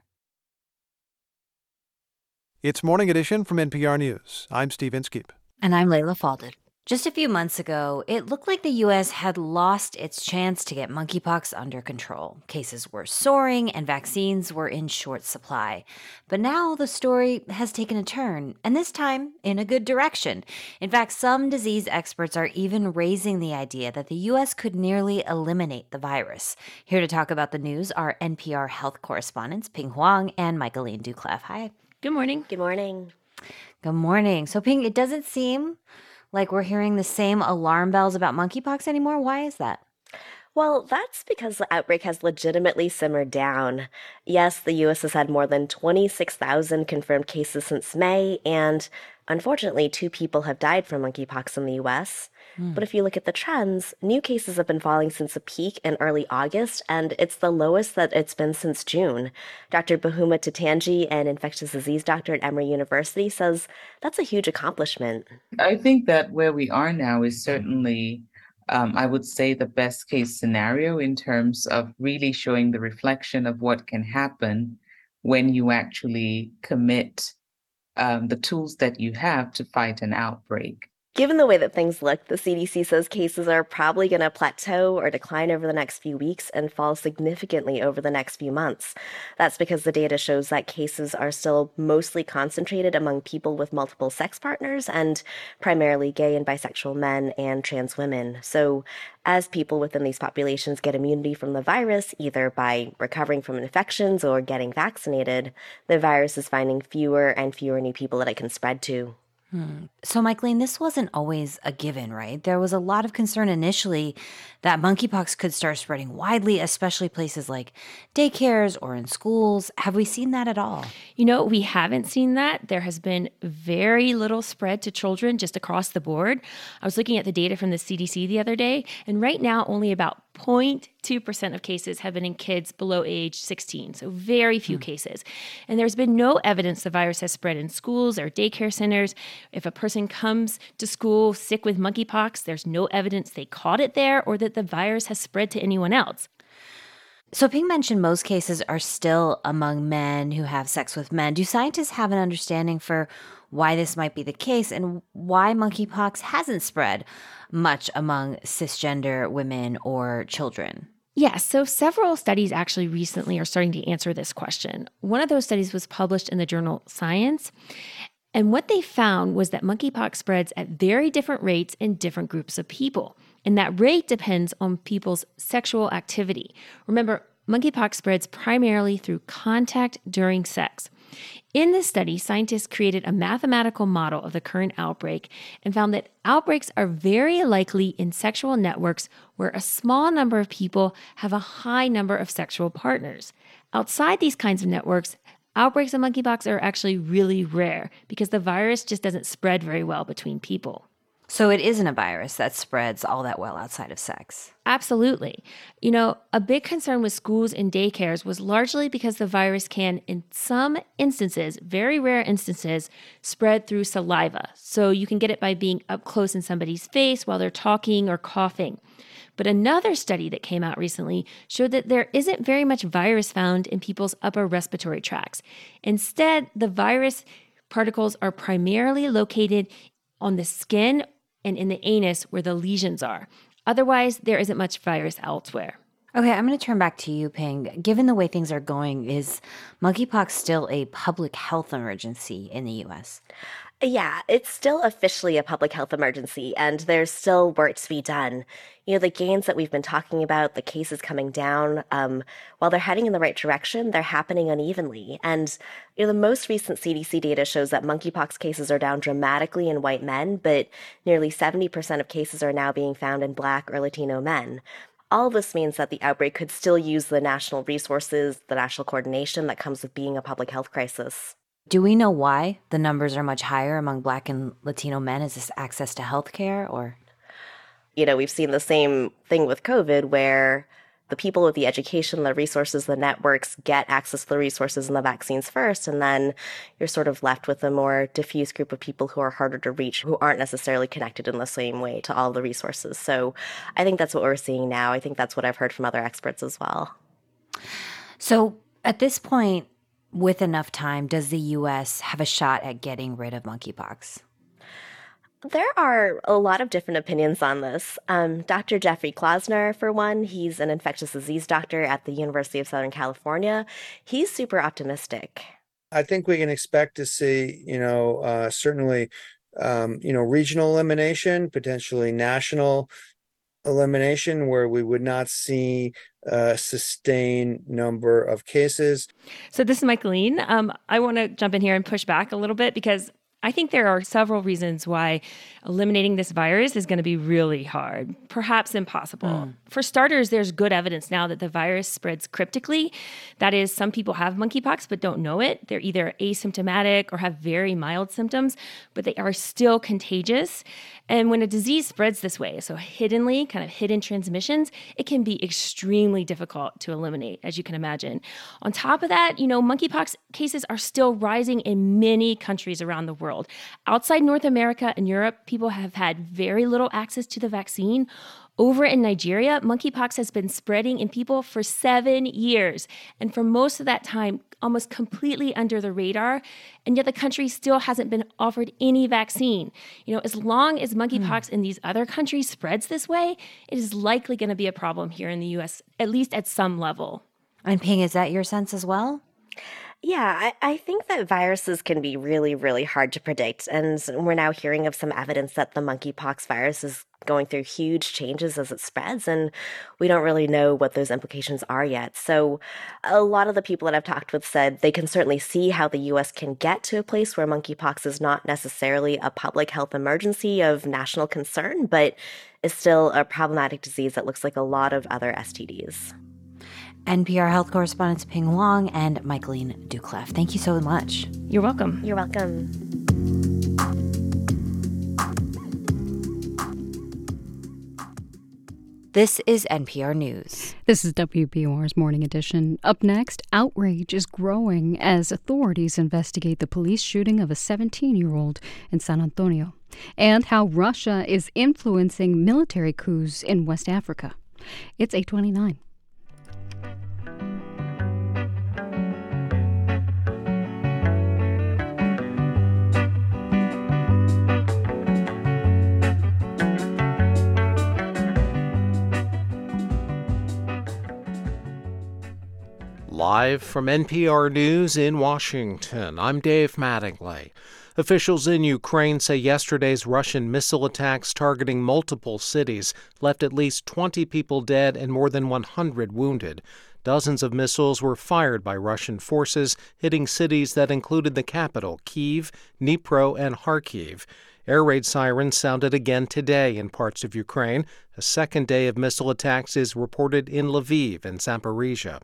It's Morning Edition from NPR News. I'm Steve Inskeep. And I'm Leila Fadel. Just a few months ago, it looked like the US had lost its chance to get monkeypox under control. Cases were soaring and vaccines were in short supply. But now the story has taken a turn, and this time in a good direction. In fact, some disease experts are even raising the idea that the US could nearly eliminate the virus. Here to talk about the news are NPR health correspondents Pien Huang and Michaeline Doucleff. Hi. Good morning. Good morning. Good morning. So, Pien, it doesn't seem like we're hearing the same alarm bells about monkeypox anymore? Why is that? Well, that's because the outbreak has legitimately simmered down. Yes, the US has had more than 26,000 confirmed cases since May, and unfortunately, two people have died from monkeypox in the US. Mm. But if you look at the trends, new cases have been falling since a peak in early August, and it's the lowest that it's been since June. Dr. Boghuma Titanji, an infectious disease doctor at Emory University, says that's a huge accomplishment. I think that where we are now is certainly um, I would say the best case scenario in terms of really showing the reflection of what can happen when you actually commit um, the tools that you have to fight an outbreak. Given the way that things look, the CDC says cases are probably going to plateau or decline over the next few weeks and fall significantly over the next few months. That's because the data shows that cases are still mostly concentrated among people with multiple sex partners and primarily gay and bisexual men and trans women. So, as people within these populations get immunity from the virus, either by recovering from infections or getting vaccinated, the virus is finding fewer and fewer new people that it can spread to. Hmm. So, Michaeline, this wasn't always a given, right? There was a lot of concern initially that monkeypox could start spreading widely, especially places like daycares or in schools. Have we seen that at all? You know, we haven't seen that. There has been very little spread to children just across the board. I was looking at the data from the CDC the other day, and right now, only about 0.2% of cases have been in kids below age 16, so very few hmm. cases. And there's been no evidence the virus has spread in schools or daycare centers. If a person comes to school sick with monkeypox, there's no evidence they caught it there or that the virus has spread to anyone else. So, Pien mentioned most cases are still among men who have sex with men. Do scientists have an understanding for why this might be the case and why monkeypox hasn't spread much among cisgender women or children? Yes, yeah, so several studies actually recently are starting to answer this question. One of those studies was published in the journal Science, and what they found was that monkeypox spreads at very different rates in different groups of people. And that rate depends on people's sexual activity. Remember, monkeypox spreads primarily through contact during sex. In this study, scientists created a mathematical model of the current outbreak and found that outbreaks are very likely in sexual networks where a small number of people have a high number of sexual partners. Outside these kinds of networks, Outbreaks of monkeypox are actually really rare because the virus just doesn't spread very well between people. So it isn't a virus that spreads all that well outside of sex. Absolutely. You know, a big concern with schools and daycares was largely because the virus can, in some instances, very rare instances, spread through saliva. So you can get it by being up close in somebody's face while they're talking or coughing. But another study that came out recently showed that there isn't very much virus found in people's upper respiratory tracts. Instead, the virus particles are primarily located on the skin and in the anus where the lesions are. Otherwise, there isn't much virus elsewhere. Okay, I'm going to turn back to you, Pien. Given the way things are going, is monkeypox still a public health emergency in the US? Yeah, it's still officially a public health emergency, and there's still work to be done. You know, the gains that we've been talking about, the cases coming down, um, while they're heading in the right direction, they're happening unevenly. And, you know, the most recent CDC data shows that monkeypox cases are down dramatically in white men, but nearly 70% of cases are now being found in Black or Latino men. All this means that the outbreak could still use the national resources, the national coordination that comes with being a public health crisis. Do we know why the numbers are much higher among Black and Latino men? Is this access to health care or? You know, we've seen the same thing with COVID where the people with the education, the resources, the networks get access to the resources and the vaccines first. And then you're sort of left with a more diffuse group of people who are harder to reach, who aren't necessarily connected in the same way to all the resources. So I think that's what we're seeing now. I think that's what I've heard from other experts as well. So at this point, with enough time, does the US have a shot at getting rid of monkeypox? There are a lot of different opinions on this. Um, Dr. Jeffrey Klausner, for one, he's an infectious disease doctor at the University of Southern California. He's super optimistic. I think we can expect to see, you know, uh, certainly, um, you know, regional elimination, potentially national elimination, where we would not see a sustained number of cases. So this is Michaeline. Um, I want to jump in here and push back a little bit because I think there are several reasons why eliminating this virus is going to be really hard, perhaps impossible. Mm. For starters, there's good evidence now that the virus spreads cryptically. That is, some people have monkeypox but don't know it. They're either asymptomatic or have very mild symptoms, but they are still contagious. And when a disease spreads this way, so hiddenly, kind of hidden transmissions, it can be extremely difficult to eliminate, as you can imagine. On top of that, you know, monkeypox cases are still rising in many countries around the world. Outside North America and Europe, people have had very little access to the vaccine Over in Nigeria, monkeypox has been spreading in people for seven years. And for most of that time, almost completely under the radar, and yet the country still hasn't been offered any vaccine. You know, as long as monkeypox mm. in these other countries spreads this way, it is likely going to be a problem here in the US, at least at some level. And Pien, is that your sense as well? Yeah, I, I think that viruses can be really, really hard to predict. And we're now hearing of some evidence that the monkeypox virus is going through huge changes as it spreads, and we don't really know what those implications are yet. So, a lot of the people that I've talked with said they can certainly see how the US can get to a place where monkeypox is not necessarily a public health emergency of national concern, but is still a problematic disease that looks like a lot of other STDs. NPR health correspondents Pien Huang and Michaeline Doucleff. Thank you so much. You're welcome. You're welcome. This is NPR News. This is WBUR's Morning Edition. Up next, outrage is growing as authorities investigate the police shooting of a 17 year old in San Antonio, and how Russia is influencing military coups in West Africa. It's 829. Live from NPR News in Washington, I'm Dave Mattingly. Officials in Ukraine say yesterday's Russian missile attacks targeting multiple cities left at least 20 people dead and more than 100 wounded. Dozens of missiles were fired by Russian forces, hitting cities that included the capital, Kiev, Dnipro, and Kharkiv. Air raid sirens sounded again today in parts of Ukraine. A second day of missile attacks is reported in Lviv and Zaporizhia.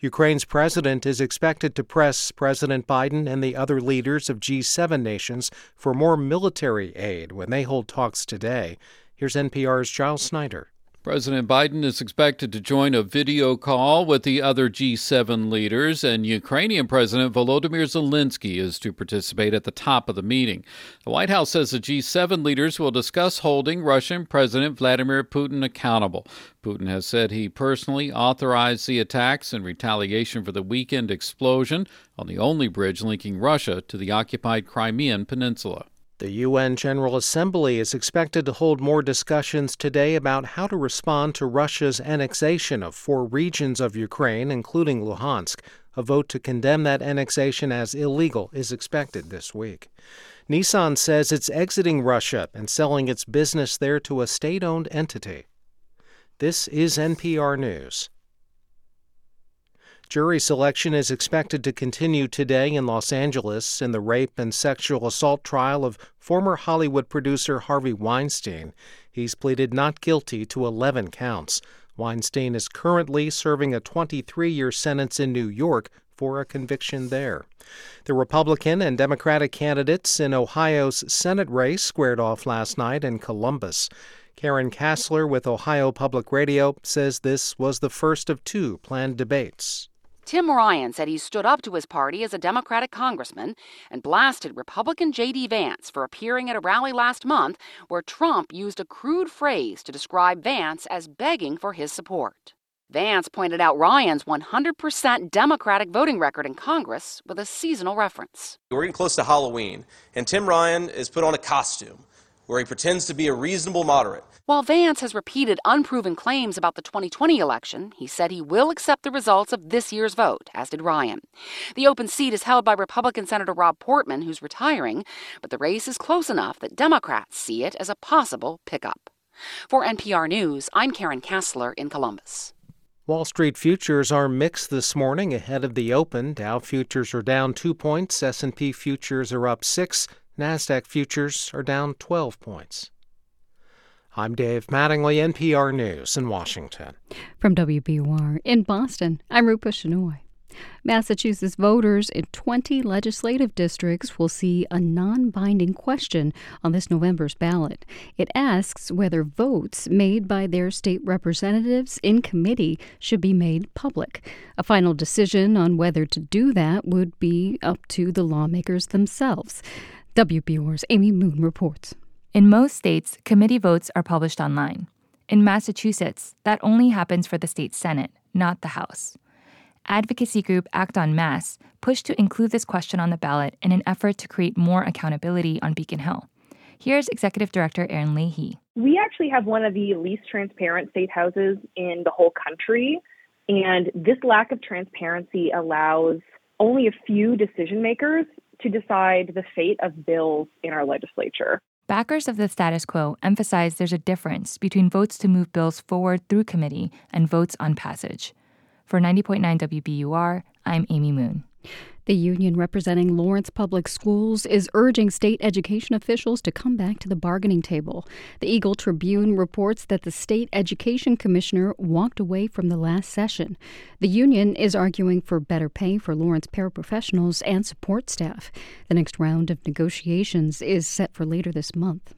Ukraine's president is expected to press President Biden and the other leaders of G7 nations for more military aid when they hold talks today. Here's NPR's Giles Snyder. President Biden is expected to join a video call with the other G7 leaders, and Ukrainian President Volodymyr Zelensky is to participate at the top of the meeting. The White House says the G7 leaders will discuss holding Russian President Vladimir Putin accountable. Putin has said he personally authorized the attacks in retaliation for the weekend explosion on the only bridge linking Russia to the occupied Crimean Peninsula. The UN General Assembly is expected to hold more discussions today about how to respond to Russia's annexation of four regions of Ukraine, including Luhansk. A vote to condemn that annexation as illegal is expected this week. Nissan says it's exiting Russia and selling its business there to a state owned entity. This is NPR News. Jury selection is expected to continue today in Los Angeles in the rape and sexual assault trial of former Hollywood producer Harvey Weinstein. He's pleaded not guilty to 11 counts. Weinstein is currently serving a 23 year sentence in New York for a conviction there. The Republican and Democratic candidates in Ohio's Senate race squared off last night in Columbus. Karen Kasler with Ohio Public Radio says this was the first of two planned debates. Tim Ryan said he stood up to his party as a Democratic congressman and blasted Republican J.D. Vance for appearing at a rally last month where Trump used a crude phrase to describe Vance as begging for his support. Vance pointed out Ryan's 100% Democratic voting record in Congress with a seasonal reference. We're getting close to Halloween, and Tim Ryan is put on a costume where he pretends to be a reasonable moderate. While Vance has repeated unproven claims about the 2020 election, he said he will accept the results of this year's vote, as did Ryan. The open seat is held by Republican Senator Rob Portman, who's retiring, but the race is close enough that Democrats see it as a possible pickup. For NPR News, I'm Karen Kasler in Columbus. Wall Street futures are mixed this morning ahead of the open. Dow futures are down 2 points, S&P futures are up 6, NASDAQ futures are down 12 points. I'm Dave Mattingly, NPR News in Washington. From WBUR in Boston, I'm Rupa Shenoy. Massachusetts voters in 20 legislative districts will see a non binding question on this November's ballot. It asks whether votes made by their state representatives in committee should be made public. A final decision on whether to do that would be up to the lawmakers themselves. WBUR's Amy Moon reports. In most states, committee votes are published online. In Massachusetts, that only happens for the state Senate, not the House. Advocacy group Act on Mass pushed to include this question on the ballot in an effort to create more accountability on Beacon Hill. Here's Executive Director Erin Leahy. We actually have one of the least transparent state houses in the whole country. And this lack of transparency allows only a few decision makers to decide the fate of bills in our legislature. Backers of the status quo emphasize there's a difference between votes to move bills forward through committee and votes on passage. For 90.9 WBUR, I'm Amy Moon. The union representing Lawrence Public Schools is urging state education officials to come back to the bargaining table. The Eagle Tribune reports that the state education commissioner walked away from the last session. The union is arguing for better pay for Lawrence paraprofessionals and support staff. The next round of negotiations is set for later this month.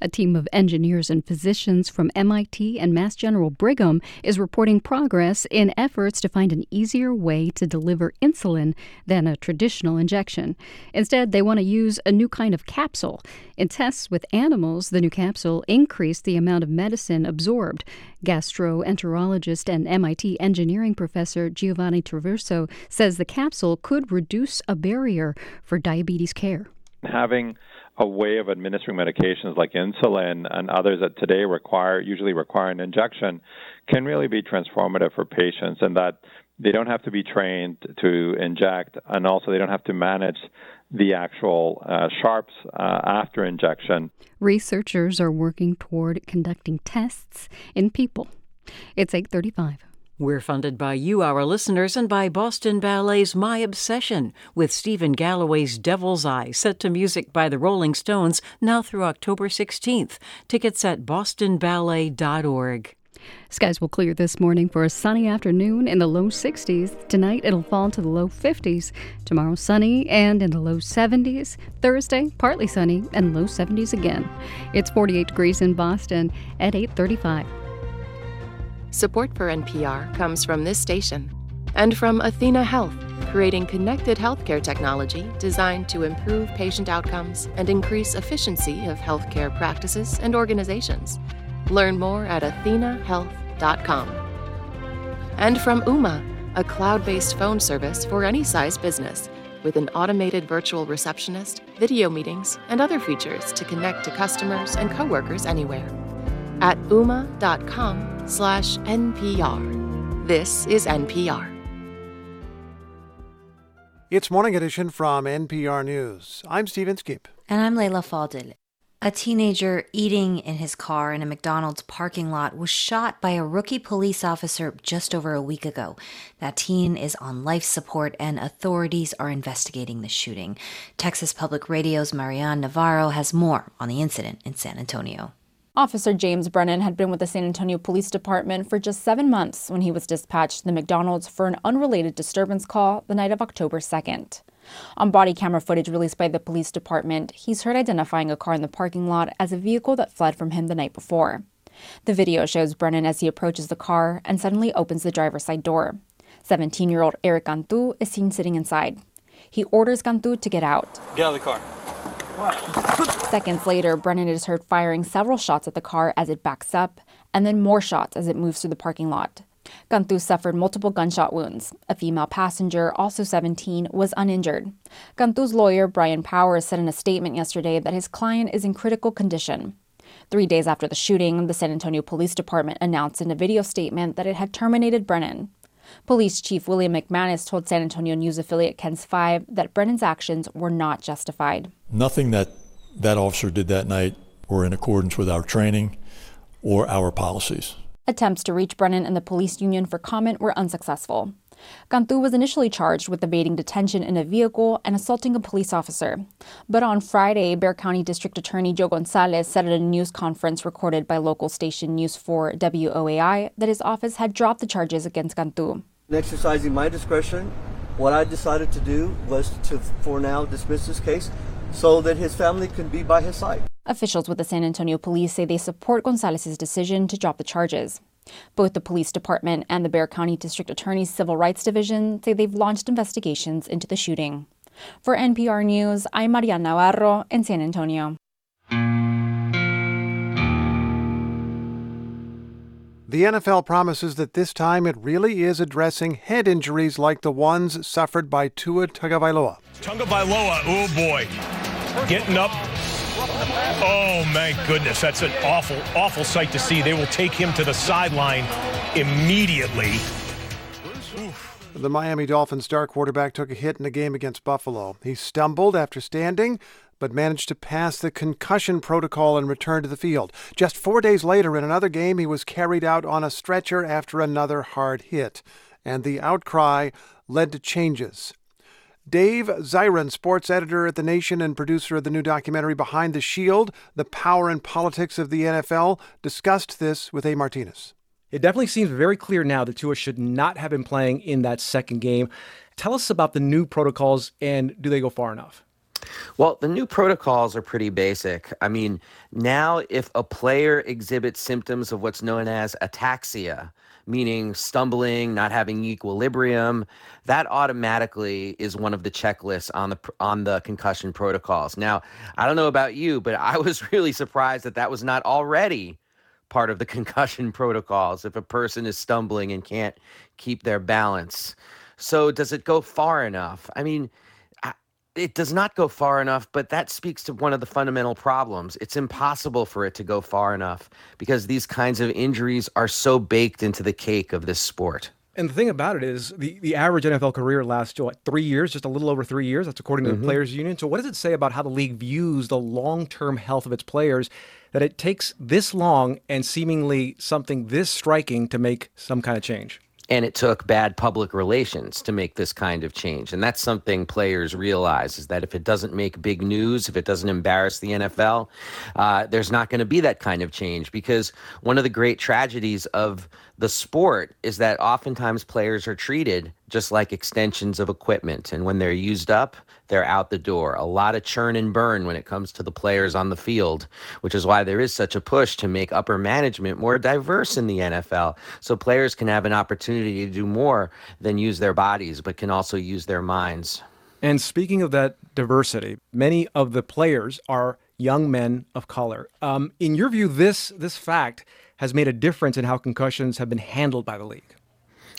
A team of engineers and physicians from MIT and Mass General Brigham is reporting progress in efforts to find an easier way to deliver insulin than a traditional injection. Instead, they want to use a new kind of capsule. In tests with animals, the new capsule increased the amount of medicine absorbed. Gastroenterologist and MIT engineering professor Giovanni Traverso says the capsule could reduce a barrier for diabetes care. Having a way of administering medications like insulin and others that today require usually require an injection can really be transformative for patients and that they don't have to be trained to inject and also they don't have to manage the actual uh, sharps uh, after injection. Researchers are working toward conducting tests in people. It's 835. We're funded by you, our listeners, and by Boston Ballet's My Obsession, with Stephen Galloway's Devil's Eye, set to music by the Rolling Stones, now through October 16th. Tickets at bostonballet.org. Skies will clear this morning for a sunny afternoon in the low 60s. Tonight it'll fall to the low 50s. Tomorrow sunny and in the low 70s. Thursday partly sunny and low 70s again. It's 48 degrees in Boston at 835. Support for NPR comes from this station and from Athena Health, creating connected healthcare technology designed to improve patient outcomes and increase efficiency of healthcare practices and organizations. Learn more at athenahealth.com. And from Ooma, a cloud based phone service for any size business with an automated virtual receptionist, video meetings, and other features to connect to customers and coworkers anywhere. At ooma.com slash NPR. This is NPR. It's Morning Edition from NPR News. I'm Steve Inskeep. And I'm Leila Fadel. A teenager eating in his car in a McDonald's parking lot was shot by a rookie police officer just over a week ago. That teen is on life support and authorities are investigating the shooting. Texas Public Radio's Marianne Navarro has more on the incident in San Antonio. Officer James Brennan had been with the San Antonio Police Department for just seven months when he was dispatched to the McDonald's for an unrelated disturbance call the night of October 2nd. On body camera footage released by the police department, he's heard identifying a car in the parking lot as a vehicle that fled from him the night before. The video shows Brennan as he approaches the car and suddenly opens the driver's side door. 17 year old Eric Cantu is seen sitting inside. He orders Cantu to get out. Get out of the car. Seconds later, Brennan is heard firing several shots at the car as it backs up, and then more shots as it moves through the parking lot. Cantu suffered multiple gunshot wounds. A female passenger, also 17, was uninjured. Cantu's lawyer, Brian Powers, said in a statement yesterday that his client is in critical condition. Three days after the shooting, the San Antonio Police Department announced in a video statement that it had terminated Brennan. Police Chief William McManus told San Antonio news affiliate KENS 5 that Brennan's actions were not justified. Nothing that that officer did that night were in accordance with our training or our policies. Attempts to reach Brennan and the police union for comment were unsuccessful. Cantu was initially charged with evading detention in a vehicle and assaulting a police officer. But on Friday, Bexar County District Attorney Joe Gonzalez said at a news conference recorded by local station News 4 WOAI that his office had dropped the charges against Cantu. In exercising my discretion, what I decided to do was to, for now, dismiss this case so that his family can be by his side. Officials with the San Antonio police say they support Gonzalez's decision to drop the charges. Both the police department and the Bexar County District Attorney's Civil Rights Division say they've launched investigations into the shooting. For NPR News, I'm Mariana Navarro in San Antonio. The NFL promises that this time it really is addressing head injuries like the ones suffered by Tua Tagovailoa. Tagovailoa, oh boy, getting up. Oh my goodness, that's an awful, awful sight to see. They will take him to the sideline immediately. The Miami Dolphins star quarterback took a hit in a game against Buffalo. He stumbled after standing, but managed to pass the concussion protocol and return to the field. Just four days later, in another game, he was carried out on a stretcher after another hard hit, and the outcry led to changes. Dave Zirin, sports editor at The Nation and producer of the new documentary Behind the Shield The Power and Politics of the NFL, discussed this with A. Martinez. It definitely seems very clear now that Tua should not have been playing in that second game. Tell us about the new protocols and do they go far enough? Well, the new protocols are pretty basic. I mean, now if a player exhibits symptoms of what's known as ataxia, meaning stumbling, not having equilibrium, that automatically is one of the checklists on the on the concussion protocols. Now, I don't know about you, but I was really surprised that that was not already part of the concussion protocols if a person is stumbling and can't keep their balance. So, does it go far enough? I mean, it does not go far enough, but that speaks to one of the fundamental problems. It's impossible for it to go far enough because these kinds of injuries are so baked into the cake of this sport. And the thing about it is, the, the average NFL career lasts what, three years, just a little over three years. That's according to mm-hmm. the Players Union. So, what does it say about how the league views the long term health of its players that it takes this long and seemingly something this striking to make some kind of change? And it took bad public relations to make this kind of change. And that's something players realize is that if it doesn't make big news if it doesn't embarrass the nfl uh, there's not going to be that kind of change. Because one of the great tragedies of the sport is that oftentimes players are treated just like extensions of equipment and when they're used up they're out the door. A lot of churn and burn when it comes to the players on the field, which is why there is such a push to make upper management more diverse in the NFL so players can have an opportunity to do more than use their bodies, but can also use their minds. And speaking of that diversity, many of the players are young men of color. Um, in your view, this this fact has made a difference in how concussions have been handled by the league.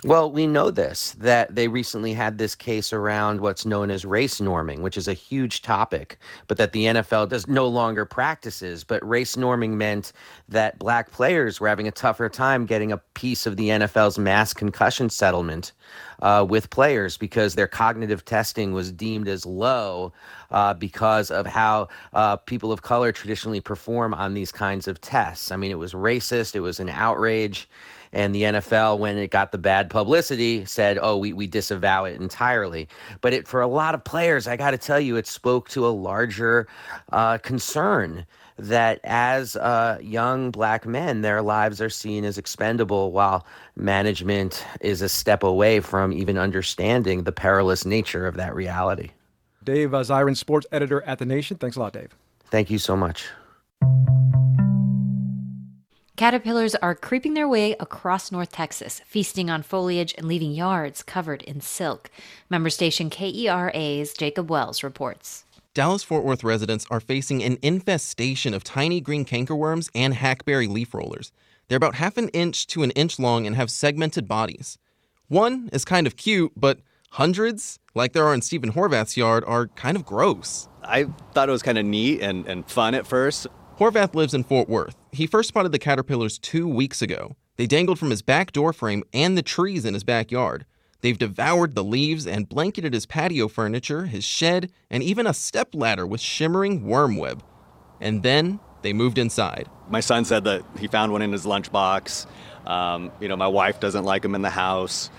Well, we know this that they recently had this case around what's known as race norming, which is a huge topic, but that the NFL does no longer practices. But race norming meant that black players were having a tougher time getting a piece of the NFL's mass concussion settlement uh, with players because their cognitive testing was deemed as low uh, because of how uh, people of color traditionally perform on these kinds of tests. I mean, it was racist, it was an outrage. And the NFL, when it got the bad publicity, said, "Oh, we we disavow it entirely." But it for a lot of players, I got to tell you, it spoke to a larger uh, concern that as uh, young black men, their lives are seen as expendable, while management is a step away from even understanding the perilous nature of that reality. Dave uh, Zirin, sports editor at The Nation. Thanks a lot, Dave. Thank you so much. Caterpillars are creeping their way across North Texas, feasting on foliage and leaving yards covered in silk. Member station KERA's Jacob Wells reports. Dallas Fort Worth residents are facing an infestation of tiny green cankerworms and hackberry leaf rollers. They're about half an inch to an inch long and have segmented bodies. One is kind of cute, but hundreds, like there are in Stephen Horvath's yard, are kind of gross. I thought it was kind of neat and, and fun at first. Horvath lives in Fort Worth. He first spotted the caterpillars two weeks ago. They dangled from his back door frame and the trees in his backyard. They've devoured the leaves and blanketed his patio furniture, his shed, and even a step ladder with shimmering worm web. And then they moved inside. My son said that he found one in his lunchbox. Um, you know, my wife doesn't like them in the house.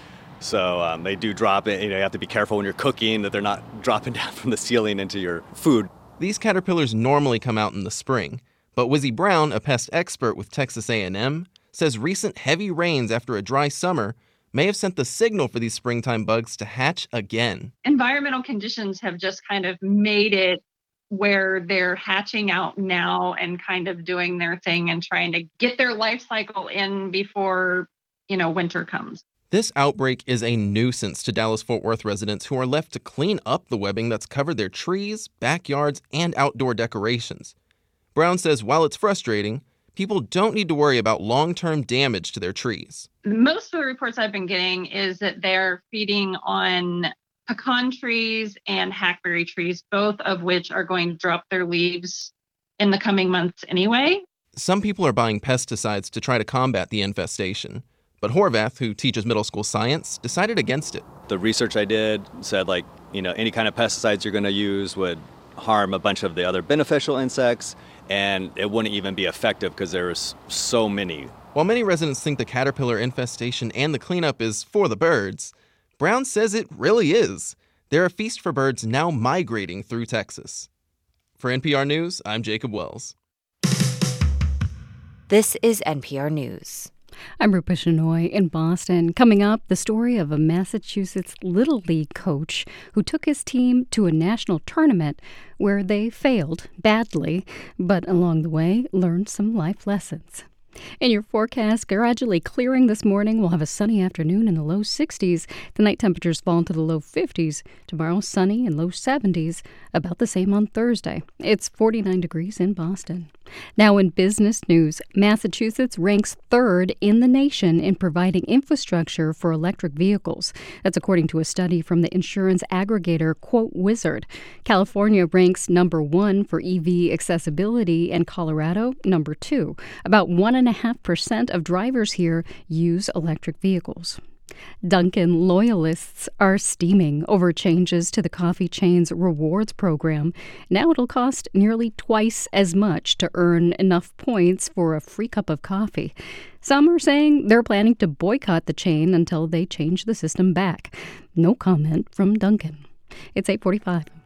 So um, they do drop it. You know, you have to be careful when you're cooking that they're not dropping down from the ceiling into your food. These caterpillars normally come out in the spring, but Wizzie Brown, a pest expert with Texas A&M, says recent heavy rains after a dry summer may have sent the signal for these springtime bugs to hatch again. Environmental conditions have just kind of made it where they're hatching out now and kind of doing their thing and trying to get their life cycle in before, you know, winter comes. This outbreak is a nuisance to Dallas Fort Worth residents who are left to clean up the webbing that's covered their trees, backyards, and outdoor decorations. Brown says while it's frustrating, people don't need to worry about long term damage to their trees. Most of the reports I've been getting is that they're feeding on pecan trees and hackberry trees, both of which are going to drop their leaves in the coming months anyway. Some people are buying pesticides to try to combat the infestation. But Horvath, who teaches middle school science, decided against it. The research I did said, like, you know, any kind of pesticides you're going to use would harm a bunch of the other beneficial insects, and it wouldn't even be effective because there's so many. While many residents think the caterpillar infestation and the cleanup is for the birds, Brown says it really is. They're a feast for birds now migrating through Texas. For NPR News, I'm Jacob Wells. This is NPR News. I'm Rupa Shenoy in Boston. Coming up, the story of a Massachusetts Little League coach who took his team to a national tournament where they failed badly, but along the way learned some life lessons. In your forecast, gradually clearing this morning. We'll have a sunny afternoon in the low 60s. The night temperatures fall into the low 50s. Tomorrow, sunny and low 70s. About the same on Thursday. It's 49 degrees in Boston. Now, in business news, Massachusetts ranks third in the nation in providing infrastructure for electric vehicles. That's according to a study from the insurance aggregator Quote Wizard. California ranks number one for EV accessibility, and Colorado number two. About one 1.5% of drivers here use electric vehicles. Dunkin' loyalists are steaming over changes to the coffee chain's rewards program. Now it'll cost nearly twice as much to earn enough points for a free cup of coffee. Some are saying they're planning to boycott the chain until they change the system back. No comment from Dunkin'. It's 845.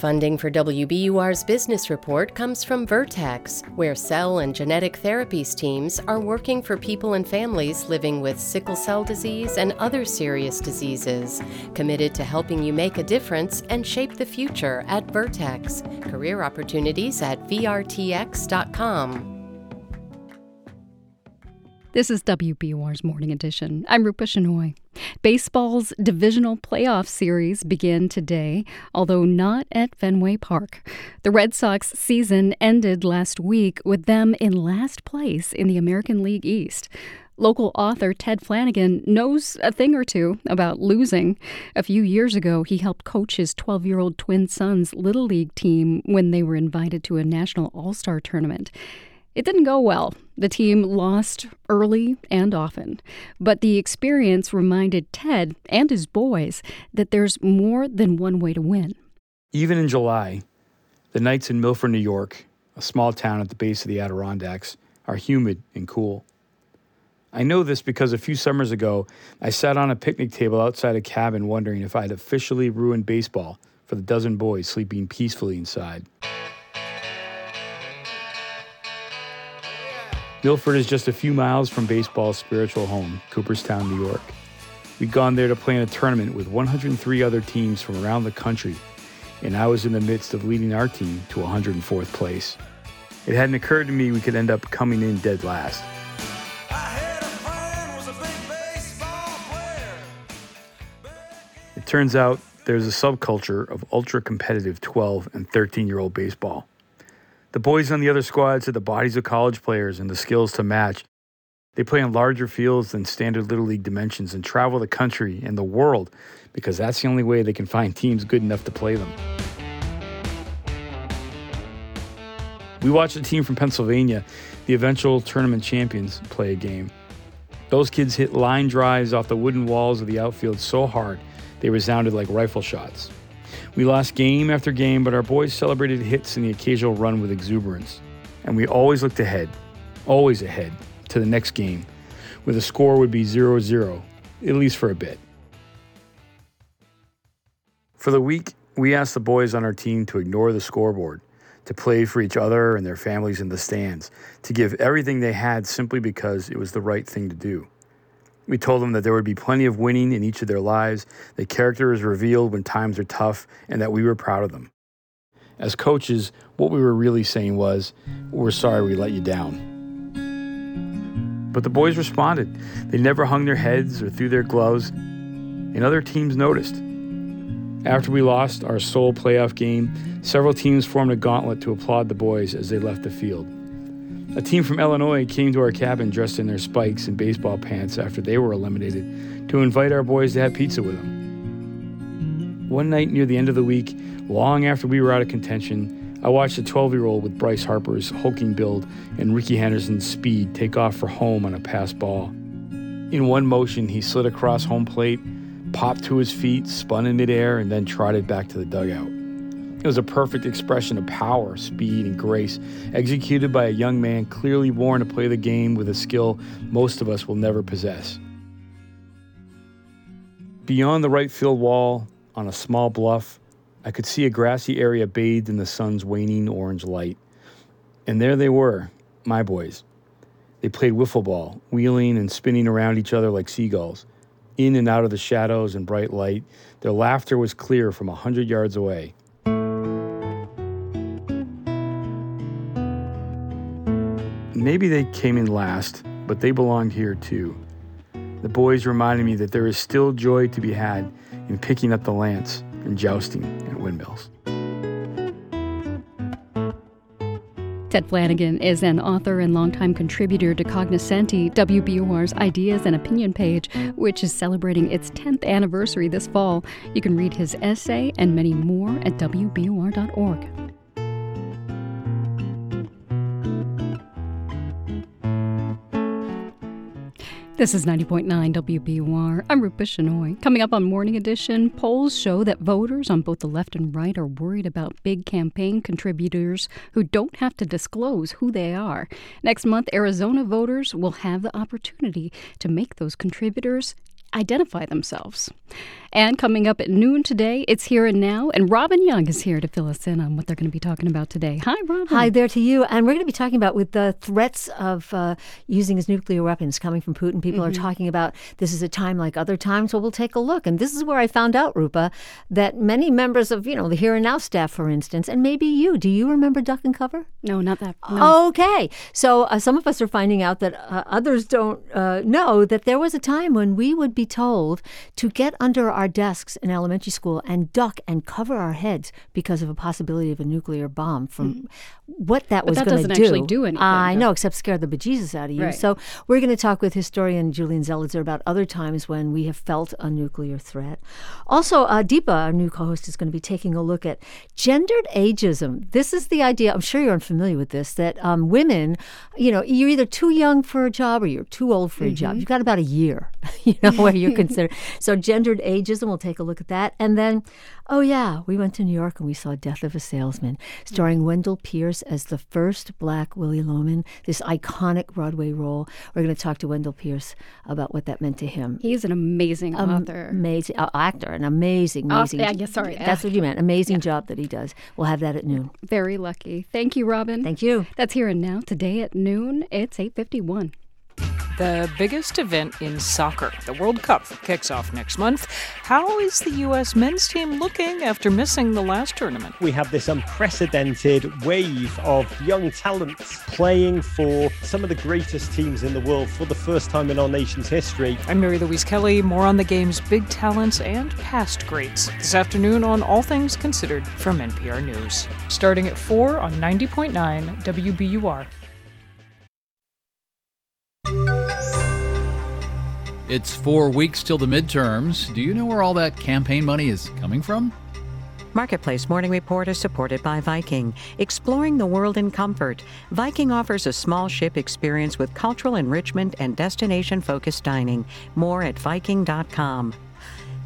Funding for WBUR's business report comes from Vertex, where cell and genetic therapies teams are working for people and families living with sickle cell disease and other serious diseases. Committed to helping you make a difference and shape the future at Vertex. Career opportunities at VRTX.com. This is WBUR's Morning Edition. I'm Rupa Shenoy. Baseball's divisional playoff series begin today, although not at Fenway Park. The Red Sox season ended last week with them in last place in the American League East. Local author Ted Flanagan knows a thing or two about losing. A few years ago, he helped coach his 12 year old twin son's Little League team when they were invited to a national all star tournament. It didn't go well. The team lost early and often. But the experience reminded Ted and his boys that there's more than one way to win. Even in July, the nights in Milford, New York, a small town at the base of the Adirondacks, are humid and cool. I know this because a few summers ago, I sat on a picnic table outside a cabin wondering if I had officially ruined baseball for the dozen boys sleeping peacefully inside. Milford is just a few miles from baseball's spiritual home, Cooperstown, New York. We'd gone there to play in a tournament with 103 other teams from around the country, and I was in the midst of leading our team to 104th place. It hadn't occurred to me we could end up coming in dead last. It turns out there's a subculture of ultra competitive 12 and 13 year old baseball. The boys on the other squads have the bodies of college players and the skills to match. They play in larger fields than standard Little League dimensions and travel the country and the world because that's the only way they can find teams good enough to play them. We watched a team from Pennsylvania, the eventual tournament champions, play a game. Those kids hit line drives off the wooden walls of the outfield so hard they resounded like rifle shots. We lost game after game, but our boys celebrated hits and the occasional run with exuberance. And we always looked ahead, always ahead, to the next game, where the score would be 0 0, at least for a bit. For the week, we asked the boys on our team to ignore the scoreboard, to play for each other and their families in the stands, to give everything they had simply because it was the right thing to do. We told them that there would be plenty of winning in each of their lives, that character is revealed when times are tough, and that we were proud of them. As coaches, what we were really saying was, We're sorry we let you down. But the boys responded. They never hung their heads or threw their gloves, and other teams noticed. After we lost our sole playoff game, several teams formed a gauntlet to applaud the boys as they left the field. A team from Illinois came to our cabin dressed in their spikes and baseball pants after they were eliminated to invite our boys to have pizza with them. One night near the end of the week, long after we were out of contention, I watched a 12 year old with Bryce Harper's hulking build and Rickey Henderson's speed take off for home on a pass ball. In one motion, he slid across home plate, popped to his feet, spun in midair, and then trotted back to the dugout. It was a perfect expression of power, speed, and grace, executed by a young man clearly born to play the game with a skill most of us will never possess. Beyond the right field wall, on a small bluff, I could see a grassy area bathed in the sun's waning orange light. And there they were, my boys. They played wiffle ball, wheeling and spinning around each other like seagulls. In and out of the shadows and bright light, their laughter was clear from a hundred yards away. Maybe they came in last, but they belonged here too. The boys reminded me that there is still joy to be had in picking up the lance and jousting at windmills. Ted Flanagan is an author and longtime contributor to Cognoscenti, WBUR's Ideas and Opinion page, which is celebrating its 10th anniversary this fall. You can read his essay and many more at WBUR.org. This is 90.9 WBUR. I'm Rupa Shenoy. Coming up on Morning Edition, polls show that voters on both the left and right are worried about big campaign contributors who don't have to disclose who they are. Next month, Arizona voters will have the opportunity to make those contributors identify themselves. And coming up at noon today, it's Here and Now, and Robin Young is here to fill us in on what they're going to be talking about today. Hi, Robin. Hi there to you. And we're going to be talking about with the threats of uh, using his nuclear weapons coming from Putin. People mm-hmm. are talking about this is a time like other times. Well, we'll take a look. And this is where I found out, Rupa, that many members of, you know, the Here and Now staff, for instance, and maybe you, do you remember Duck and Cover? No, not that. No. Okay. So uh, some of us are finding out that uh, others don't uh, know that there was a time when we would be told to get under our desks in elementary school and duck and cover our heads because of a possibility of a nuclear bomb from mm. what that but was going to do. Actually do anything, I know, except scare the bejesus out of you. Right. So we're going to talk with historian Julian Zelizer about other times when we have felt a nuclear threat. Also, uh, Deepa, our new co-host, is going to be taking a look at gendered ageism. This is the idea. I'm sure you're unfamiliar with this. That um, women, you know, you're either too young for a job or you're too old for mm-hmm. a job. You've got about a year, you know, where you consider. So gendered ageism. We'll take a look at that. And then, oh yeah, we went to New York and we saw Death of a Salesman, starring Wendell Pierce as the first black Willy Loman, this iconic Broadway role. We're going to talk to Wendell Pierce about what that meant to him. He's an amazing um, author. Amazing uh, actor, an amazing, amazing. Oh, yeah, sorry. That's what you meant. Amazing yeah. job that he does. We'll have that at noon. Very lucky. Thank you, Robin. Thank you. That's here and now. Today at noon, it's 851. The biggest event in soccer, the World Cup, kicks off next month. How is the U.S. men's team looking after missing the last tournament? We have this unprecedented wave of young talents playing for some of the greatest teams in the world for the first time in our nation's history. I'm Mary Louise Kelly. More on the game's big talents and past greats this afternoon on All Things Considered from NPR News. Starting at 4 on 90.9 WBUR. It's four weeks till the midterms. Do you know where all that campaign money is coming from? Marketplace Morning Report is supported by Viking. Exploring the world in comfort, Viking offers a small ship experience with cultural enrichment and destination focused dining. More at Viking.com.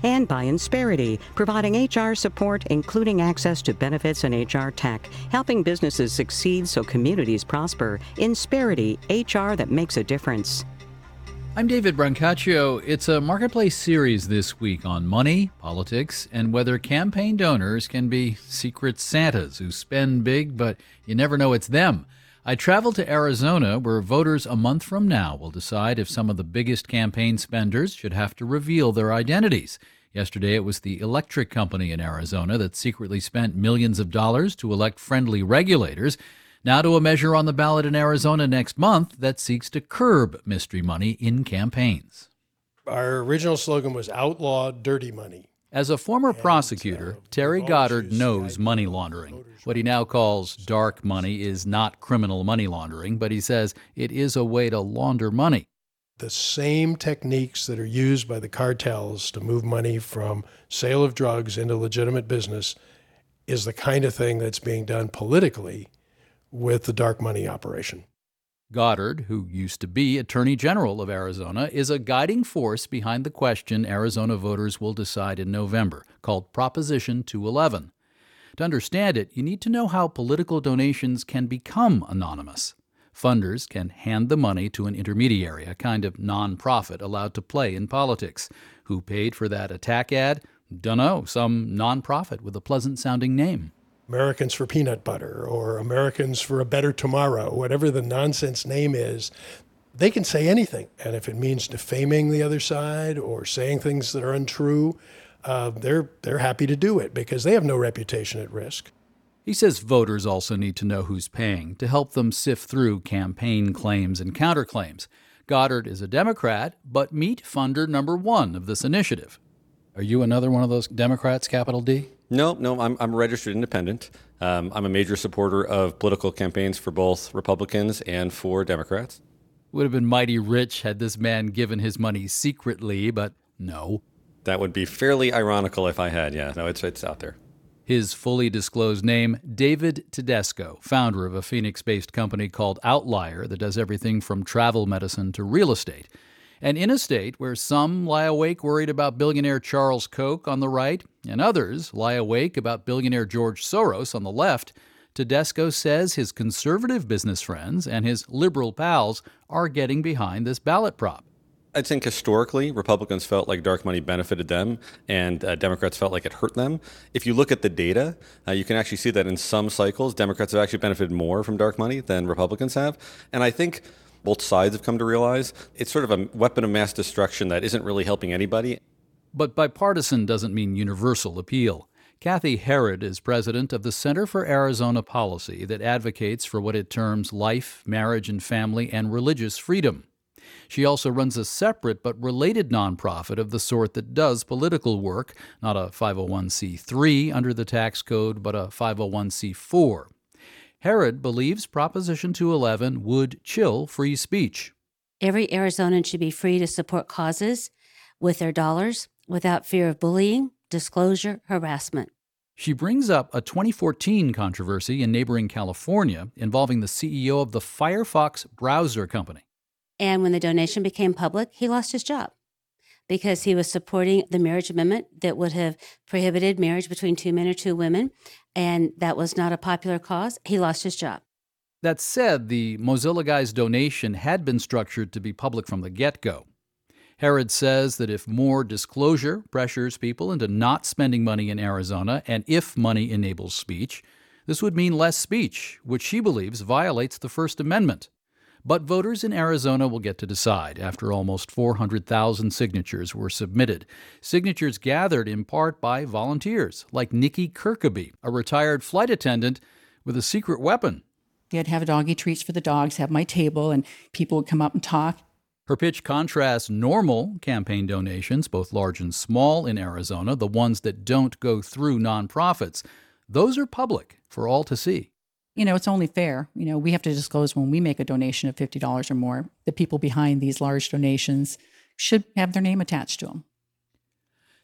And by Insperity, providing HR support, including access to benefits and HR tech, helping businesses succeed so communities prosper. Insperity, HR that makes a difference. I'm David Brancaccio. It's a marketplace series this week on money, politics, and whether campaign donors can be secret Santas who spend big, but you never know it's them. I traveled to Arizona, where voters a month from now will decide if some of the biggest campaign spenders should have to reveal their identities. Yesterday, it was the electric company in Arizona that secretly spent millions of dollars to elect friendly regulators. Now to a measure on the ballot in Arizona next month that seeks to curb mystery money in campaigns. Our original slogan was outlaw dirty money. As a former prosecutor, uh, Terry Goddard knows money laundering. What he now calls dark money is not criminal money laundering, but he says it is a way to launder money. The same techniques that are used by the cartels to move money from sale of drugs into legitimate business is the kind of thing that's being done politically with the dark money operation. Goddard, who used to be Attorney General of Arizona, is a guiding force behind the question Arizona voters will decide in November, called Proposition 211. To understand it, you need to know how political donations can become anonymous. Funders can hand the money to an intermediary, a kind of nonprofit allowed to play in politics. Who paid for that attack ad? Dunno, some nonprofit with a pleasant sounding name. Americans for Peanut Butter or Americans for a Better Tomorrow, whatever the nonsense name is, they can say anything. And if it means defaming the other side or saying things that are untrue, uh, they're, they're happy to do it because they have no reputation at risk. He says voters also need to know who's paying to help them sift through campaign claims and counterclaims. Goddard is a Democrat, but meet funder number one of this initiative. Are you another one of those Democrats, capital D? No, no, I'm, I'm a registered independent. Um, I'm a major supporter of political campaigns for both Republicans and for Democrats. Would have been mighty rich had this man given his money secretly, but no. That would be fairly ironical if I had, yeah. No, it's, it's out there. His fully disclosed name, David Tedesco, founder of a Phoenix based company called Outlier that does everything from travel medicine to real estate. And in a state where some lie awake worried about billionaire Charles Koch on the right, and others lie awake about billionaire George Soros on the left, Tedesco says his conservative business friends and his liberal pals are getting behind this ballot prop. I think historically, Republicans felt like dark money benefited them, and uh, Democrats felt like it hurt them. If you look at the data, uh, you can actually see that in some cycles, Democrats have actually benefited more from dark money than Republicans have. And I think both sides have come to realize it's sort of a weapon of mass destruction that isn't really helping anybody. But bipartisan doesn't mean universal appeal. Cathi Herrod is president of the Center for Arizona Policy that advocates for what it terms life, marriage and family, and religious freedom. She also runs a separate but related nonprofit of the sort that does political work, not a 501c3 under the tax code, but a 501c4. Herrod believes Proposition 211 would chill free speech. Every Arizonan should be free to support causes with their dollars without fear of bullying, disclosure, harassment. She brings up a 2014 controversy in neighboring California involving the CEO of the Firefox browser company. And when the donation became public, he lost his job because he was supporting the marriage amendment that would have prohibited marriage between two men or two women. And that was not a popular cause. He lost his job. That said, the Mozilla guy's donation had been structured to be public from the get go. Herrod says that if more disclosure pressures people into not spending money in Arizona, and if money enables speech, this would mean less speech, which she believes violates the First Amendment. But voters in Arizona will get to decide after almost 400,000 signatures were submitted. Signatures gathered in part by volunteers like Nikki Kirkaby, a retired flight attendant with a secret weapon. I'd have doggy treats for the dogs, have my table, and people would come up and talk. Her pitch contrasts normal campaign donations, both large and small in Arizona, the ones that don't go through nonprofits. Those are public for all to see you know, it's only fair. You know, we have to disclose when we make a donation of $50 or more. The people behind these large donations should have their name attached to them.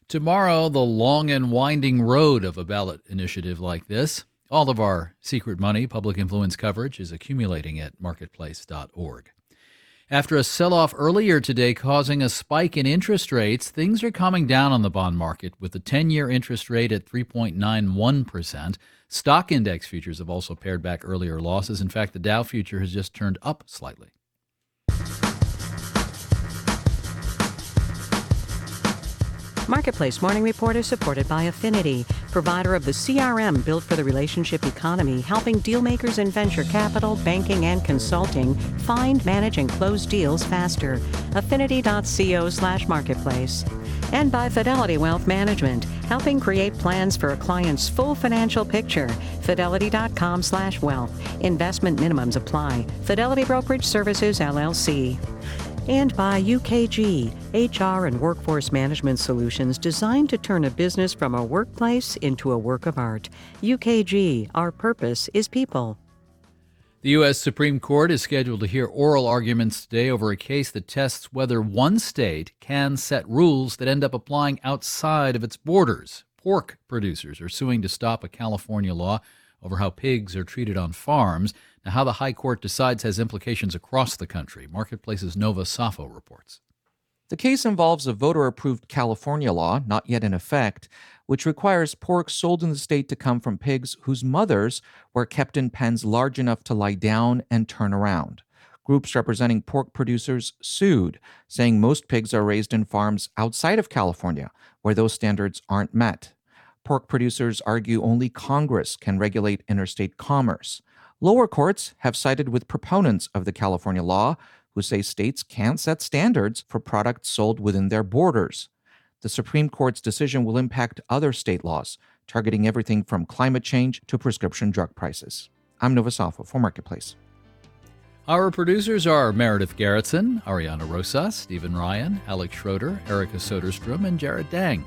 Tomorrow, the long and winding road of a ballot initiative like this. All of our secret money public influence coverage is accumulating at marketplace.org. After a sell off earlier today causing a spike in interest rates, things are coming down on the bond market with the 10 year interest rate at 3.91%. Stock index futures have also pared back earlier losses. In fact, the Dow future has just turned up slightly. Marketplace Morning Report is supported by Affinity, provider of the CRM built for the relationship economy, helping dealmakers in venture capital, banking, and consulting find, manage, and close deals faster. Affinity.co slash marketplace. And by Fidelity Wealth Management, helping create plans for a client's full financial picture. Fidelity.com slash wealth. Investment minimums apply. Fidelity Brokerage Services, LLC. And by UKG, HR and workforce management solutions designed to turn a business from a workplace into a work of art. UKG, our purpose is people. The U.S. Supreme Court is scheduled to hear oral arguments today over a case that tests whether one state can set rules that end up applying outside of its borders. Pork producers are suing to stop a California law over how pigs are treated on farms. Now, how the High Court decides has implications across the country. Marketplace's Nova Safo reports. The case involves a voter approved California law, not yet in effect, which requires pork sold in the state to come from pigs whose mothers were kept in pens large enough to lie down and turn around. Groups representing pork producers sued, saying most pigs are raised in farms outside of California, where those standards aren't met. Pork producers argue only Congress can regulate interstate commerce. Lower courts have sided with proponents of the California law, who say states can't set standards for products sold within their borders the Supreme Court's decision will impact other state laws, targeting everything from climate change to prescription drug prices. I'm Nova for Marketplace. Our producers are Meredith Garretson, Ariana Rosas, Stephen Ryan, Alex Schroeder, Erica Soderstrom, and Jarrett Dang.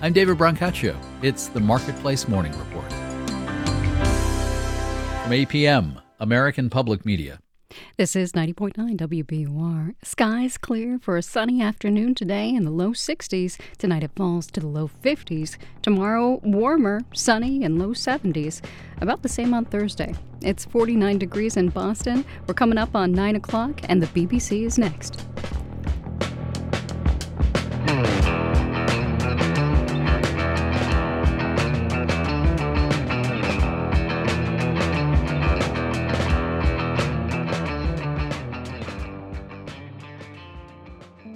I'm David Brancaccio. It's the Marketplace Morning Report. From APM, American Public Media. This is 90.9 WBUR. Skies clear for a sunny afternoon today in the low 60s. Tonight it falls to the low 50s. Tomorrow, warmer, sunny, and low 70s. About the same on Thursday. It's 49 degrees in Boston. We're coming up on 9 o'clock, and the BBC is next.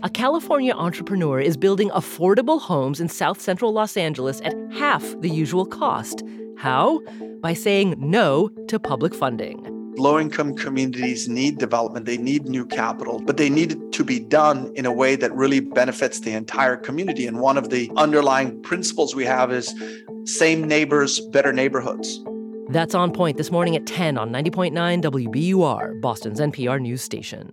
A California entrepreneur is building affordable homes in South Central Los Angeles at half the usual cost. How? By saying no to public funding. Low income communities need development, they need new capital, but they need it to be done in a way that really benefits the entire community. And one of the underlying principles we have is same neighbors, better neighborhoods. That's on point this morning at 10 on 90.9 WBUR, Boston's NPR news station.